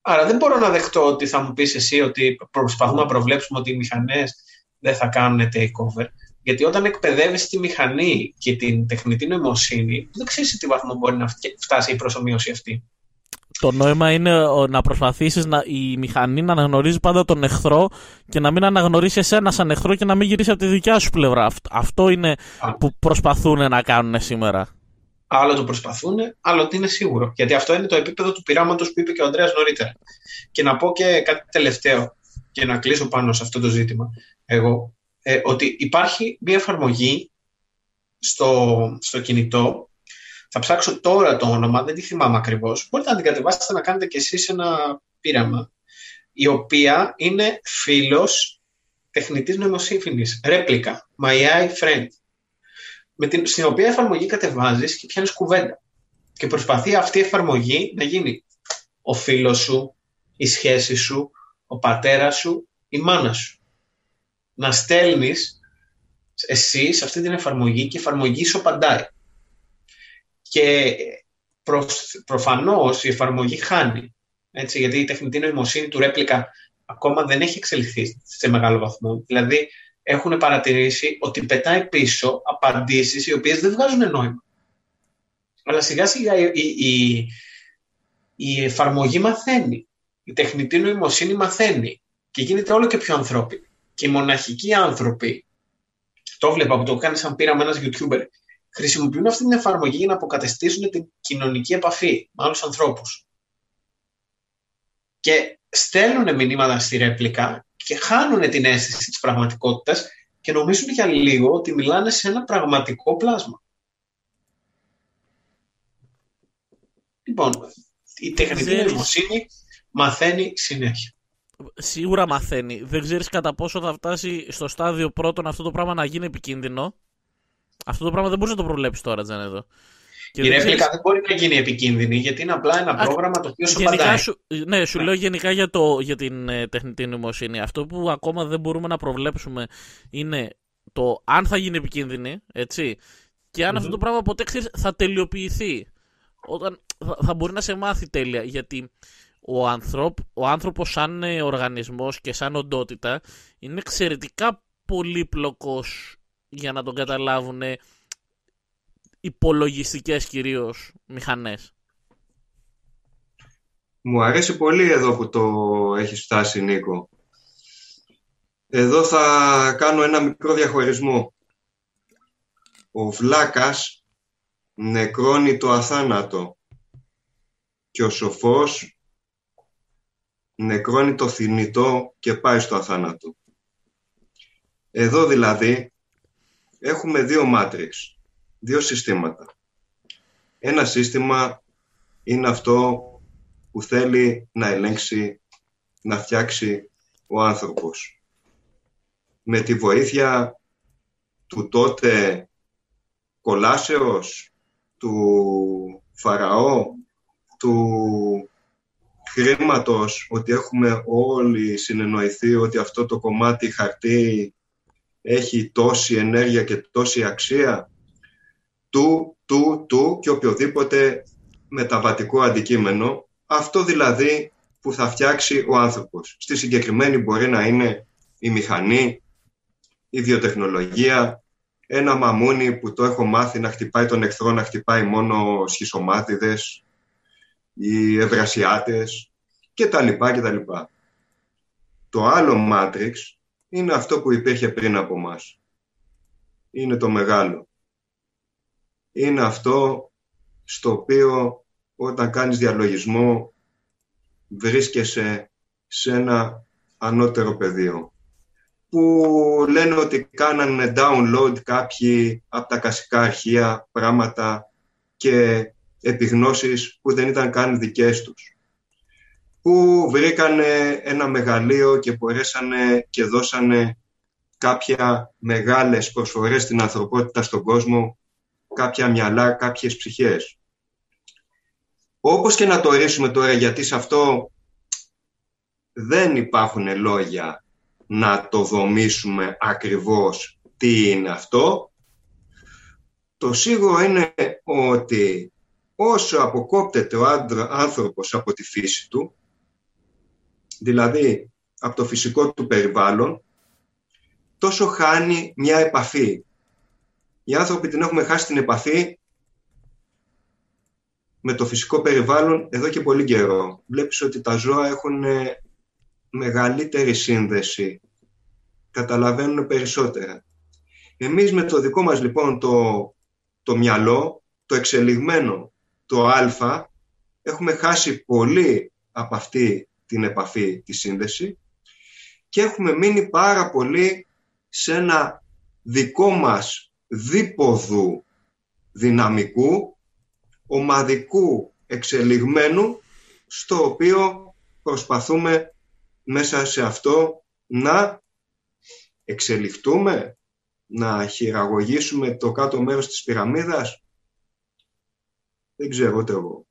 Άρα δεν μπορώ να δεχτώ ότι θα μου πεις εσύ ότι προσπαθούμε να προβλέψουμε ότι οι μηχανές δεν θα κάνουν takeover. Γιατί όταν εκπαιδεύεις τη μηχανή και την τεχνητή νοημοσύνη, δεν ξέρεις τι βαθμό μπορεί να φτάσει η προσωμείωση αυτή. Το νόημα είναι να προσπαθήσεις η μηχανή να αναγνωρίζει πάντα τον εχθρό και να μην αναγνωρίσει εσένα σαν εχθρό και να μην γυρίσει από τη δικιά σου πλευρά. Αυτό είναι που προσπαθούν να κάνουν σήμερα άλλο το προσπαθούν, άλλο ότι είναι σίγουρο. Γιατί αυτό είναι το επίπεδο του πειράματος που είπε και ο Ανδρέας νωρίτερα. Και να πω και κάτι τελευταίο και να κλείσω πάνω σε αυτό το ζήτημα εγώ, ε, ότι υπάρχει μια εφαρμογή στο, στο κινητό θα ψάξω τώρα το όνομα, δεν τη θυμάμαι ακριβώς. Μπορείτε να την κατεβάσετε να κάνετε κι εσείς ένα πείραμα. Η οποία είναι φίλος τεχνητής νοημοσύνης. Ρέπλικα. My AI friend με την, στην οποία εφαρμογή κατεβάζεις και πιάνεις κουβέντα. Και προσπαθεί αυτή η εφαρμογή να γίνει ο φίλος σου, η σχέση σου, ο πατέρας σου, η μάνα σου. Να στέλνεις εσύ σε αυτή την εφαρμογή και η εφαρμογή σου απαντάει. Και προ, προφανώς η εφαρμογή χάνει. Έτσι, γιατί η τεχνητή νοημοσύνη του ρέπλικα ακόμα δεν έχει εξελιχθεί σε μεγάλο βαθμό. Δηλαδή, έχουν παρατηρήσει ότι πετάει πίσω απαντήσεις οι οποίες δεν βγάζουν νόημα. Αλλά σιγά σιγά η, η, η εφαρμογή μαθαίνει. Η τεχνητή νοημοσύνη μαθαίνει και γίνεται όλο και πιο ανθρώπινη. Και οι μοναχικοί άνθρωποι, το βλέπα που το κάνει σαν πείραμα ένας YouTuber, χρησιμοποιούν αυτή την εφαρμογή για να αποκατεστήσουν την κοινωνική επαφή με άλλους ανθρώπους. Και στέλνουν μηνύματα στη ρέπλικα και χάνουν την αίσθηση της πραγματικότητας και νομίζουν για λίγο ότι μιλάνε σε ένα πραγματικό πλάσμα. Λοιπόν, η τεχνητή νοημοσύνη μαθαίνει συνέχεια. Σίγουρα μαθαίνει. Δεν ξέρεις κατά πόσο θα φτάσει στο στάδιο πρώτον αυτό το πράγμα να γίνει επικίνδυνο. Αυτό το πράγμα δεν μπορείς να το προβλέψεις τώρα, Τζανέδο. Και η ρέπλικα δεν μπορεί να γίνει επικίνδυνη γιατί είναι απλά ένα πρόγραμμα το οποίο σου γενικά Σου, ναι, σου λέω γενικά για, το, για την ε, τεχνητή νοημοσύνη. Αυτό που ακόμα δεν μπορούμε να προβλέψουμε είναι το αν θα γίνει επικίνδυνη, έτσι, και αν αυτό το πράγμα ποτέ ξέρεις, θα τελειοποιηθεί. Όταν θα, θα μπορεί να σε μάθει τέλεια. Γιατί ο, άνθρωπ, ο άνθρωπος σαν ε, οργανισμός και σαν οντότητα είναι εξαιρετικά πολύπλοκος για να τον καταλάβουν υπολογιστικές κυρίως μηχανές. Μου αρέσει πολύ εδώ που το έχεις φτάσει, Νίκο. Εδώ θα κάνω ένα μικρό διαχωρισμό. Ο Βλάκας νεκρώνει το αθάνατο και ο σοφός νεκρώνει το θνητό και πάει στο αθάνατο. Εδώ δηλαδή έχουμε δύο μάτριξ, δύο συστήματα. Ένα σύστημα είναι αυτό που θέλει να ελέγξει, να φτιάξει ο άνθρωπος. Με τη βοήθεια του τότε κολάσεως, του Φαραώ, του χρήματος, ότι έχουμε όλοι συνεννοηθεί ότι αυτό το κομμάτι χαρτί έχει τόση ενέργεια και τόση αξία, του, του, του και οποιοδήποτε μεταβατικό αντικείμενο, αυτό δηλαδή που θα φτιάξει ο άνθρωπος. Στη συγκεκριμένη μπορεί να είναι η μηχανή, η βιοτεχνολογία, ένα μαμούνι που το έχω μάθει να χτυπάει τον εχθρό, να χτυπάει μόνο σχισομάτιδες, οι ευρασιάτες και τα λοιπά και τα λοιπά. Το άλλο Matrix είναι αυτό που υπήρχε πριν από μας. Είναι το μεγάλο. Είναι αυτό στο οποίο όταν κάνεις διαλογισμό βρίσκεσαι σε ένα ανώτερο πεδίο που λένε ότι κάνανε download κάποιοι από τα κασικά αρχεία πράγματα και επιγνώσεις που δεν ήταν καν δικές τους. Που βρήκανε ένα μεγαλείο και μπορέσανε και δώσανε κάποια μεγάλες προσφορές στην ανθρωπότητα στον κόσμο, κάποια μυαλά, κάποιες ψυχές. Όπως και να το ορίσουμε τώρα, γιατί σε αυτό δεν υπάρχουν λόγια να το δομήσουμε ακριβώς τι είναι αυτό, το σίγουρο είναι ότι όσο αποκόπτεται ο άνθρωπος από τη φύση του, δηλαδή από το φυσικό του περιβάλλον, τόσο χάνει μια επαφή. Οι άνθρωποι την έχουμε χάσει την επαφή με το φυσικό περιβάλλον εδώ και πολύ καιρό. Βλέπεις ότι τα ζώα έχουν ε, μεγαλύτερη σύνδεση, καταλαβαίνουν περισσότερα. Εμείς με το δικό μας λοιπόν το, το μυαλό, το εξελιγμένο, το α, έχουμε χάσει πολύ από αυτή την επαφή, τη σύνδεση και έχουμε μείνει πάρα πολύ σε ένα δικό μας δίποδου δυναμικού, ομαδικού εξελιγμένου, στο οποίο προσπαθούμε μέσα σε αυτό να εξελιχτούμε, να χειραγωγήσουμε το κάτω μέρος της πυραμίδας. Δεν ξέρω ούτε εγώ.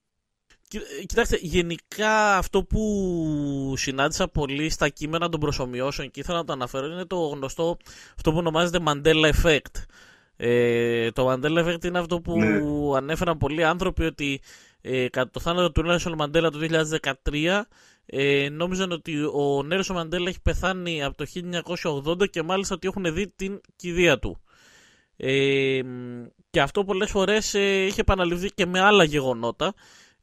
Κοιτάξτε, γενικά αυτό που συνάντησα πολύ στα κείμενα των προσωμιώσεων και ήθελα να το αναφέρω είναι το γνωστό αυτό που ονομάζεται Mandela Effect. Ε, το Mandela Effect είναι αυτό που ναι. ανέφεραν πολλοί άνθρωποι ότι ε, κατά το θάνατο του Νέλσον Μαντέλα το 2013 ε, νόμιζαν ότι ο Νέλσον Μαντέλα έχει πεθάνει από το 1980 και μάλιστα ότι έχουν δει την κηδεία του. Ε, και αυτό πολλές φορές ε, είχε επαναληφθεί και με άλλα γεγονότα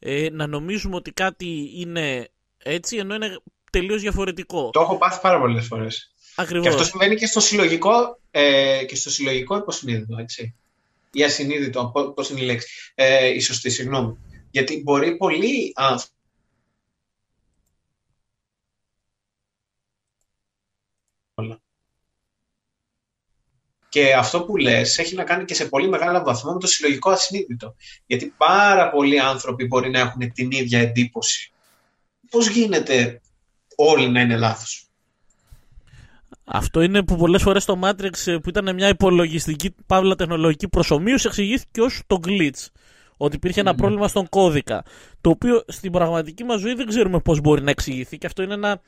ε, να νομίζουμε ότι κάτι είναι έτσι ενώ είναι τελείως διαφορετικό. Το έχω πάθει πάρα πολλές φορές. Ακριβώς. Και αυτό συμβαίνει και στο συλλογικό, ε, και στο συλλογικό υποσυνείδητο, έτσι. Ή ασυνείδητο, πώς είναι η λέξη. Ε, η σωστή, συγγνώμη. Γιατί μπορεί πολλοί άνθρωποι Και αυτό που λες έχει να κάνει και σε πολύ μεγάλο βαθμό με το συλλογικό ασυνείδητο. Γιατί πάρα πολλοί άνθρωποι μπορεί να έχουν την ίδια εντύπωση. Πώς γίνεται όλοι να είναι λάθος; Αυτό είναι που πολλές φορές το Matrix που ήταν μια υπολογιστική παύλα τεχνολογική προσωμείωση εξηγήθηκε ως το glitch. Ότι υπήρχε ένα πρόβλημα στον κώδικα. Το οποίο στην πραγματική μας ζωή δεν ξέρουμε πώς μπορεί να εξηγηθεί. Και αυτό είναι ένα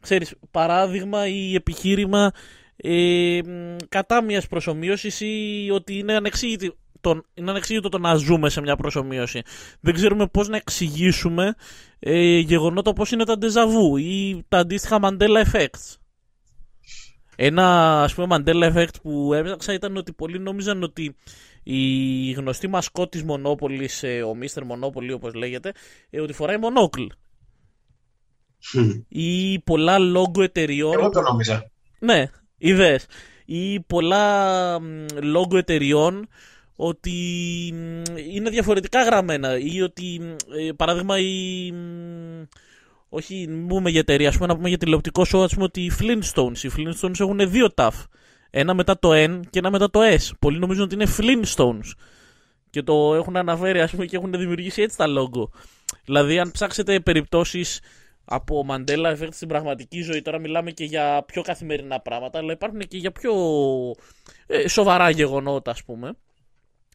ξέρεις, παράδειγμα ή επιχείρημα ε, κατά μιας προσωμείωσης ή ότι είναι ανεξήγητο, το, είναι ανεξήγητο το να ζούμε σε μια προσωμείωση. Δεν ξέρουμε πώς να εξηγήσουμε ε, γεγονότα όπως είναι τα déjà ή τα αντίστοιχα Mandela Effects. Ένα ας πούμε Mandela Effect που έψαξα ήταν ότι πολλοί νόμιζαν ότι η γνωστή μασκό της Μονόπολης, ε, ο Mr. Μονόπολη όπως λέγεται, ε, ότι φοράει μονόκλ. ή πολλά λόγκο εταιριών. Εγώ το νόμιζα. Ναι, ιδέες. Ή πολλά λόγκο εταιριών ότι είναι διαφορετικά γραμμένα ή ότι, ε, παράδειγμα, η, όχι, μην πούμε για εταιρεία, ας πούμε, να πούμε για τηλεοπτικό show, ας πούμε, ότι οι Flintstones, οι Flintstones έχουν δύο TAF. Ένα μετά το N και ένα μετά το S. Πολλοί νομίζουν ότι είναι Flintstones. Και το έχουν αναφέρει, ας πούμε, και έχουν δημιουργήσει έτσι τα logo. Δηλαδή, αν ψάξετε περιπτώσεις από Mandela Effect στην πραγματική ζωή, τώρα μιλάμε και για πιο καθημερινά πράγματα, αλλά υπάρχουν και για πιο ε, σοβαρά γεγονότα, ας πούμε.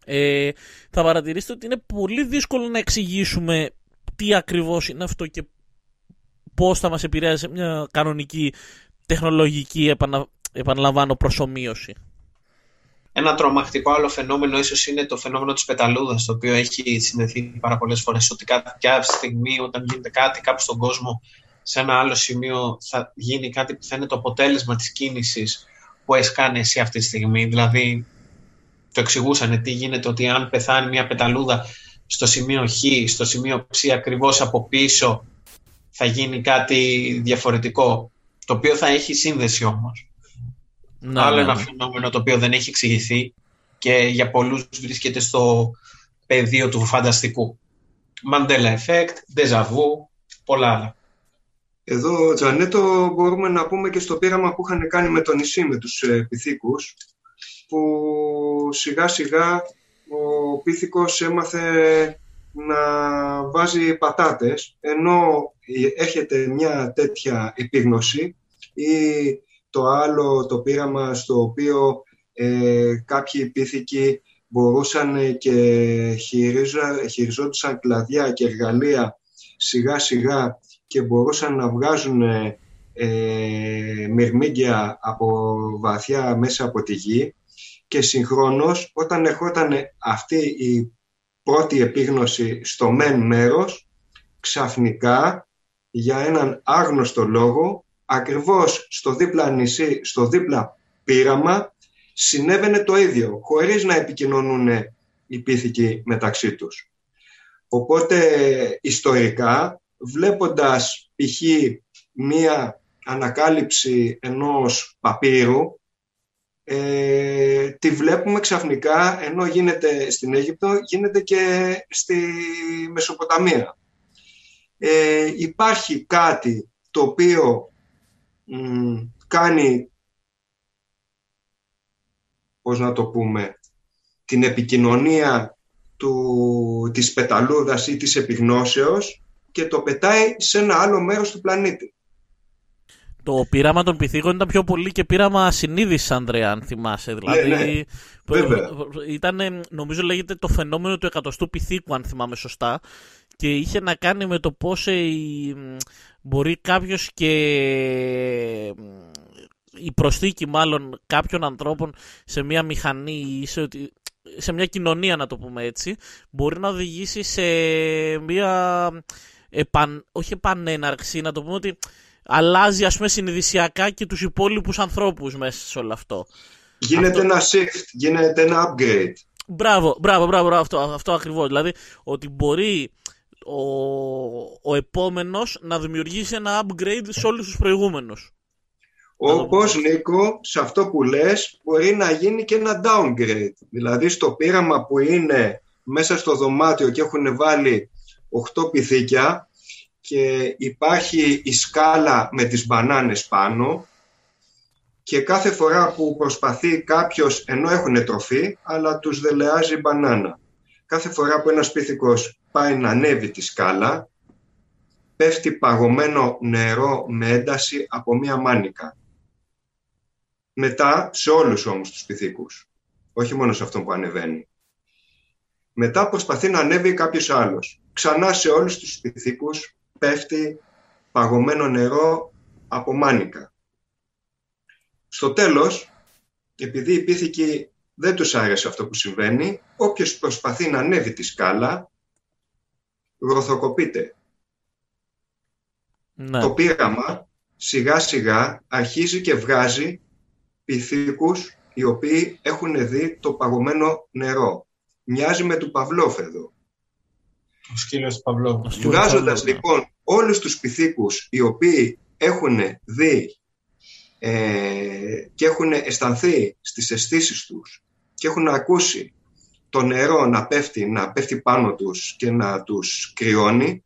Ε, θα παρατηρήσετε ότι είναι πολύ δύσκολο να εξηγήσουμε τι ακριβώς είναι αυτό και πώς θα μας επηρεάζει μια κανονική τεχνολογική επανα... επαναλαμβάνω προσωμείωση. Ένα τρομακτικό άλλο φαινόμενο ίσως είναι το φαινόμενο της πεταλούδας, το οποίο έχει συνδεθεί πάρα πολλές φορές ότι κάποια στιγμή όταν γίνεται κάτι κάπου στον κόσμο σε ένα άλλο σημείο θα γίνει κάτι που θα είναι το αποτέλεσμα της κίνησης που έχεις κάνει εσύ αυτή τη στιγμή. Δηλαδή το εξηγούσαν τι γίνεται ότι αν πεθάνει μια πεταλούδα στο σημείο Χ, στο σημείο Ψ ακριβώς από πίσω θα γίνει κάτι διαφορετικό το οποίο θα έχει σύνδεση όμως. Να, Άλλο ναι, ένα ναι. φαινόμενο το οποίο δεν έχει εξηγηθεί και για πολλούς βρίσκεται στο πεδίο του φανταστικού. Mandela Effect, Deja Vu, πολλά άλλα. Εδώ, Τζανέτο, μπορούμε να πούμε και στο πείραμα που είχαν κάνει με το νησί, με τους ε, πυθίκους, που σιγά σιγά ο πίθηκος έμαθε να βάζει πατάτες ενώ έχετε μια τέτοια επίγνωση ή το άλλο το πείραμα στο οποίο ε, κάποιοι πίθηκοι μπορούσαν και χειριζόντουσαν κλαδιά και εργαλεία σιγά σιγά και μπορούσαν να βγάζουν ε, μυρμήγκια από βαθιά μέσα από τη γη και συγχρόνως όταν ερχόταν αυτή η πρώτη επίγνωση στο μεν μέρος, ξαφνικά για έναν άγνωστο λόγο, ακριβώς στο δίπλα νησί, στο δίπλα πείραμα, συνέβαινε το ίδιο, χωρίς να επικοινωνούν οι πίθηκοι μεταξύ τους. Οπότε ιστορικά, βλέποντας π.χ. μία ανακάλυψη ενός παπύρου, ε, τη βλέπουμε ξαφνικά ενώ γίνεται στην Αίγυπτο γίνεται και στη Μεσοποταμία. Ε, υπάρχει κάτι το οποίο κάνει πώς να το πούμε την επικοινωνία του, της πεταλούδας ή της επιγνώσεως και το πετάει σε ένα άλλο μέρος του πλανήτη. Το πείραμα των πυθίκων ήταν πιο πολύ και πείραμα συνείδησης, Ανδρέα, αν θυμάσαι. Ναι, δηλαδή, ναι, ήταν, νομίζω λέγεται το φαινόμενο του εκατοστού πυθίκου, αν θυμάμαι σωστά. Και είχε να κάνει με το πώς ε, μπορεί κάποιος και η προσθήκη μάλλον κάποιων ανθρώπων σε μια μηχανή ή σε, σε μια κοινωνία να το πούμε έτσι μπορεί να οδηγήσει σε μια επαν, όχι επανέναρξη να το πούμε ότι αλλάζει ας πούμε συνειδησιακά και τους υπόλοιπους ανθρώπους μέσα σε όλο αυτό. Γίνεται ένα shift, γίνεται ένα upgrade. Μπράβο, μπράβο, μπράβο, αυτό, αυτό ακριβώς. Δηλαδή ότι μπορεί ο, ο επόμενος να δημιουργήσει ένα upgrade σε όλους τους προηγούμενους. Όπως Νίκο, σε αυτό που λες μπορεί να γίνει και ένα downgrade. Δηλαδή στο πείραμα που είναι μέσα στο δωμάτιο και έχουν βάλει 8 πυθίκια, και υπάρχει η σκάλα με τις μπανάνες πάνω και κάθε φορά που προσπαθεί κάποιος, ενώ έχουν τροφή, αλλά τους δελεάζει μπανάνα. Κάθε φορά που ένας πίθηκος πάει να ανέβει τη σκάλα, πέφτει παγωμένο νερό με ένταση από μία μάνικα. Μετά, σε όλους όμως τους πυθίκους, όχι μόνο σε αυτόν που ανεβαίνει. Μετά προσπαθεί να ανέβει κάποιος άλλος. Ξανά σε όλους τους πυθίκους πέφτει παγωμένο νερό από μάνικα. Στο τέλος, επειδή οι πίθηκοι δεν τους άρεσε αυτό που συμβαίνει, όποιος προσπαθεί να ανέβει τη σκάλα, γροθοκοπείται. Ναι. Το πείραμα σιγά σιγά αρχίζει και βγάζει πυθίκους οι οποίοι έχουν δει το παγωμένο νερό. Μοιάζει με του Παυλόφ εδώ. Ο σκύλος του Παυλόφ. Βγάζοντας λοιπόν όλους τους πυθίκους οι οποίοι έχουν δει ε, και έχουν αισθανθεί στις αισθήσεις τους και έχουν ακούσει το νερό να πέφτει, να πέφτει πάνω τους και να τους κρυώνει,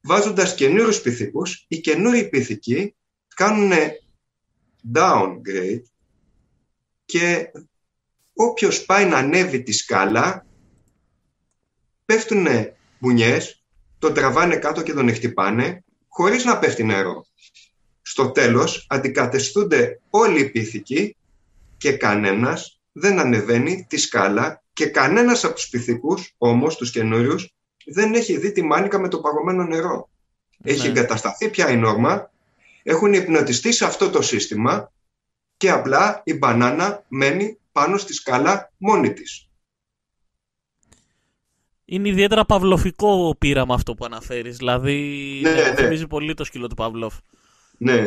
βάζοντας καινούριους πυθικούς, οι καινούριοι πυθικοί κάνουν downgrade και όποιος πάει να ανέβει τη σκάλα πέφτουν μπουνιές, τον τραβάνε κάτω και τον εκτυπάνε χωρίς να πέφτει νερό. Στο τέλος αντικατεστούνται όλοι οι πίθηκοι και κανένας δεν ανεβαίνει τη σκάλα και κανένας από τους πυθικούς, όμως τους καινούριους, δεν έχει δει τη μάνικα με το παγωμένο νερό. Έχει ναι. εγκατασταθεί πια η νόρμα, έχουν υπνοτιστεί σε αυτό το σύστημα και απλά η μπανάνα μένει πάνω στη σκάλα μόνη της. Είναι ιδιαίτερα παυλοφικό πείραμα αυτό που αναφέρεις. Δηλαδή, ναι, ναι. θυμίζει πολύ το σκύλο του Παυλόφ. Ναι.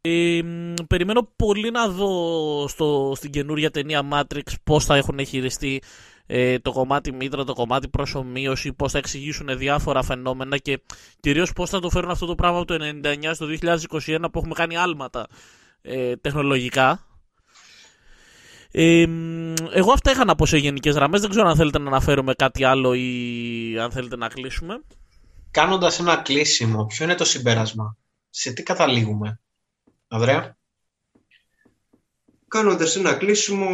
Ε, περιμένω πολύ να δω στο, στην καινούρια ταινία Matrix πώς θα έχουν χειριστεί ε, το κομμάτι μήτρα, το κομμάτι προσωμείωση, πώς θα εξηγήσουν διάφορα φαινόμενα και κυρίως πώς θα το φέρουν αυτό το πράγμα από το 1999 στο 2021 που έχουμε κάνει άλματα ε, τεχνολογικά. Ε, εγώ αυτά είχα να πω σε γενικές γραμμές. Δεν ξέρω αν θέλετε να αναφέρουμε κάτι άλλο ή αν θέλετε να κλείσουμε. Κάνοντας ένα κλείσιμο, ποιο είναι το συμπέρασμα, σε τι καταλήγουμε, Ανδρέα; Κάνοντας ένα κλείσιμο,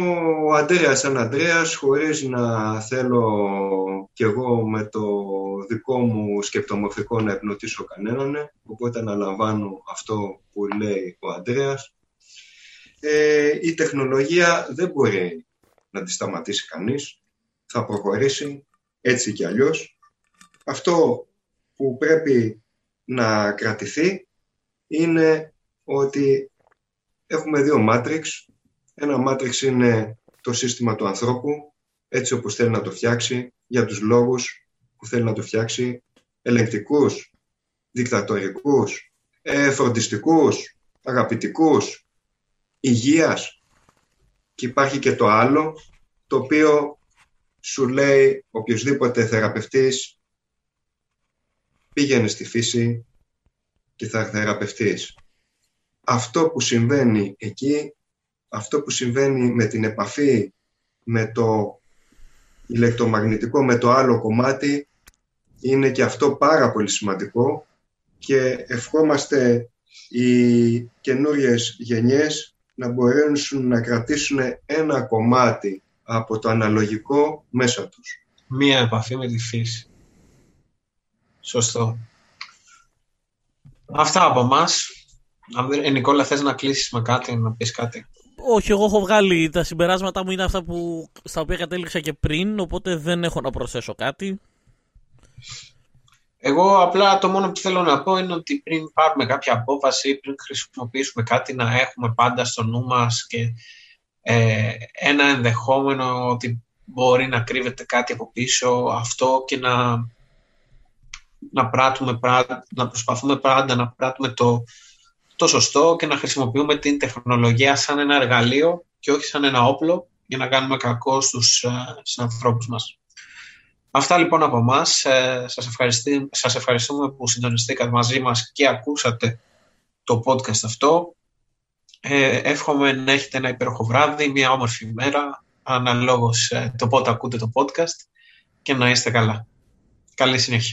ο Αντρέας σαν Αντρέας, χωρίς να θέλω κι εγώ με το δικό μου σκεπτομορφικό να ευνοτήσω κανέναν, οπότε αναλαμβάνω αυτό που λέει ο Αντρέας ε, η τεχνολογία δεν μπορεί να τη σταματήσει κανείς. Θα προχωρήσει έτσι κι αλλιώς. Αυτό που πρέπει να κρατηθεί είναι ότι έχουμε δύο Matrix. Ένα Matrix είναι το σύστημα του ανθρώπου, έτσι όπως θέλει να το φτιάξει, για τους λόγους που θέλει να το φτιάξει, ελεγκτικούς, δικτατορικούς, ε, φροντιστικούς, αγαπητικούς, υγείας και υπάρχει και το άλλο το οποίο σου λέει οποιοδήποτε θεραπευτής πήγαινε στη φύση και θα θεραπευτείς. Αυτό που συμβαίνει εκεί, αυτό που συμβαίνει με την επαφή με το ηλεκτρομαγνητικό, με το άλλο κομμάτι, είναι και αυτό πάρα πολύ σημαντικό και ευχόμαστε οι καινούριες γενιές να μπορέσουν να κρατήσουν ένα κομμάτι από το αναλογικό μέσα τους. Μία επαφή με τη φύση. Σωστό. Αυτά από εμάς. Ε, Νικόλα, θες να κλείσεις με κάτι, να πεις κάτι; Όχι, εγώ έχω βγάλει τα συμπεράσματα μου είναι αυτά που, στα οποία κατέληξα και πριν, οπότε δεν έχω να προσθέσω κάτι. Εγώ απλά το μόνο που θέλω να πω είναι ότι πριν πάρουμε κάποια απόφαση, πριν χρησιμοποιήσουμε κάτι, να έχουμε πάντα στο νου μας και ε, ένα ενδεχόμενο ότι μπορεί να κρύβεται κάτι από πίσω αυτό και να, να, πράττουμε, να προσπαθούμε πάντα να πράττουμε το, το σωστό και να χρησιμοποιούμε την τεχνολογία σαν ένα εργαλείο και όχι σαν ένα όπλο για να κάνουμε κακό στους, ε, στους ανθρώπους μας. Αυτά λοιπόν από εμάς. Σας, σας ευχαριστούμε που συντονιστήκατε μαζί μας και ακούσατε το podcast αυτό. Ε, εύχομαι να έχετε ένα υπέροχο βράδυ, μια όμορφη ημέρα, αναλόγως ε, το πότε ακούτε το podcast και να είστε καλά. Καλή συνέχεια.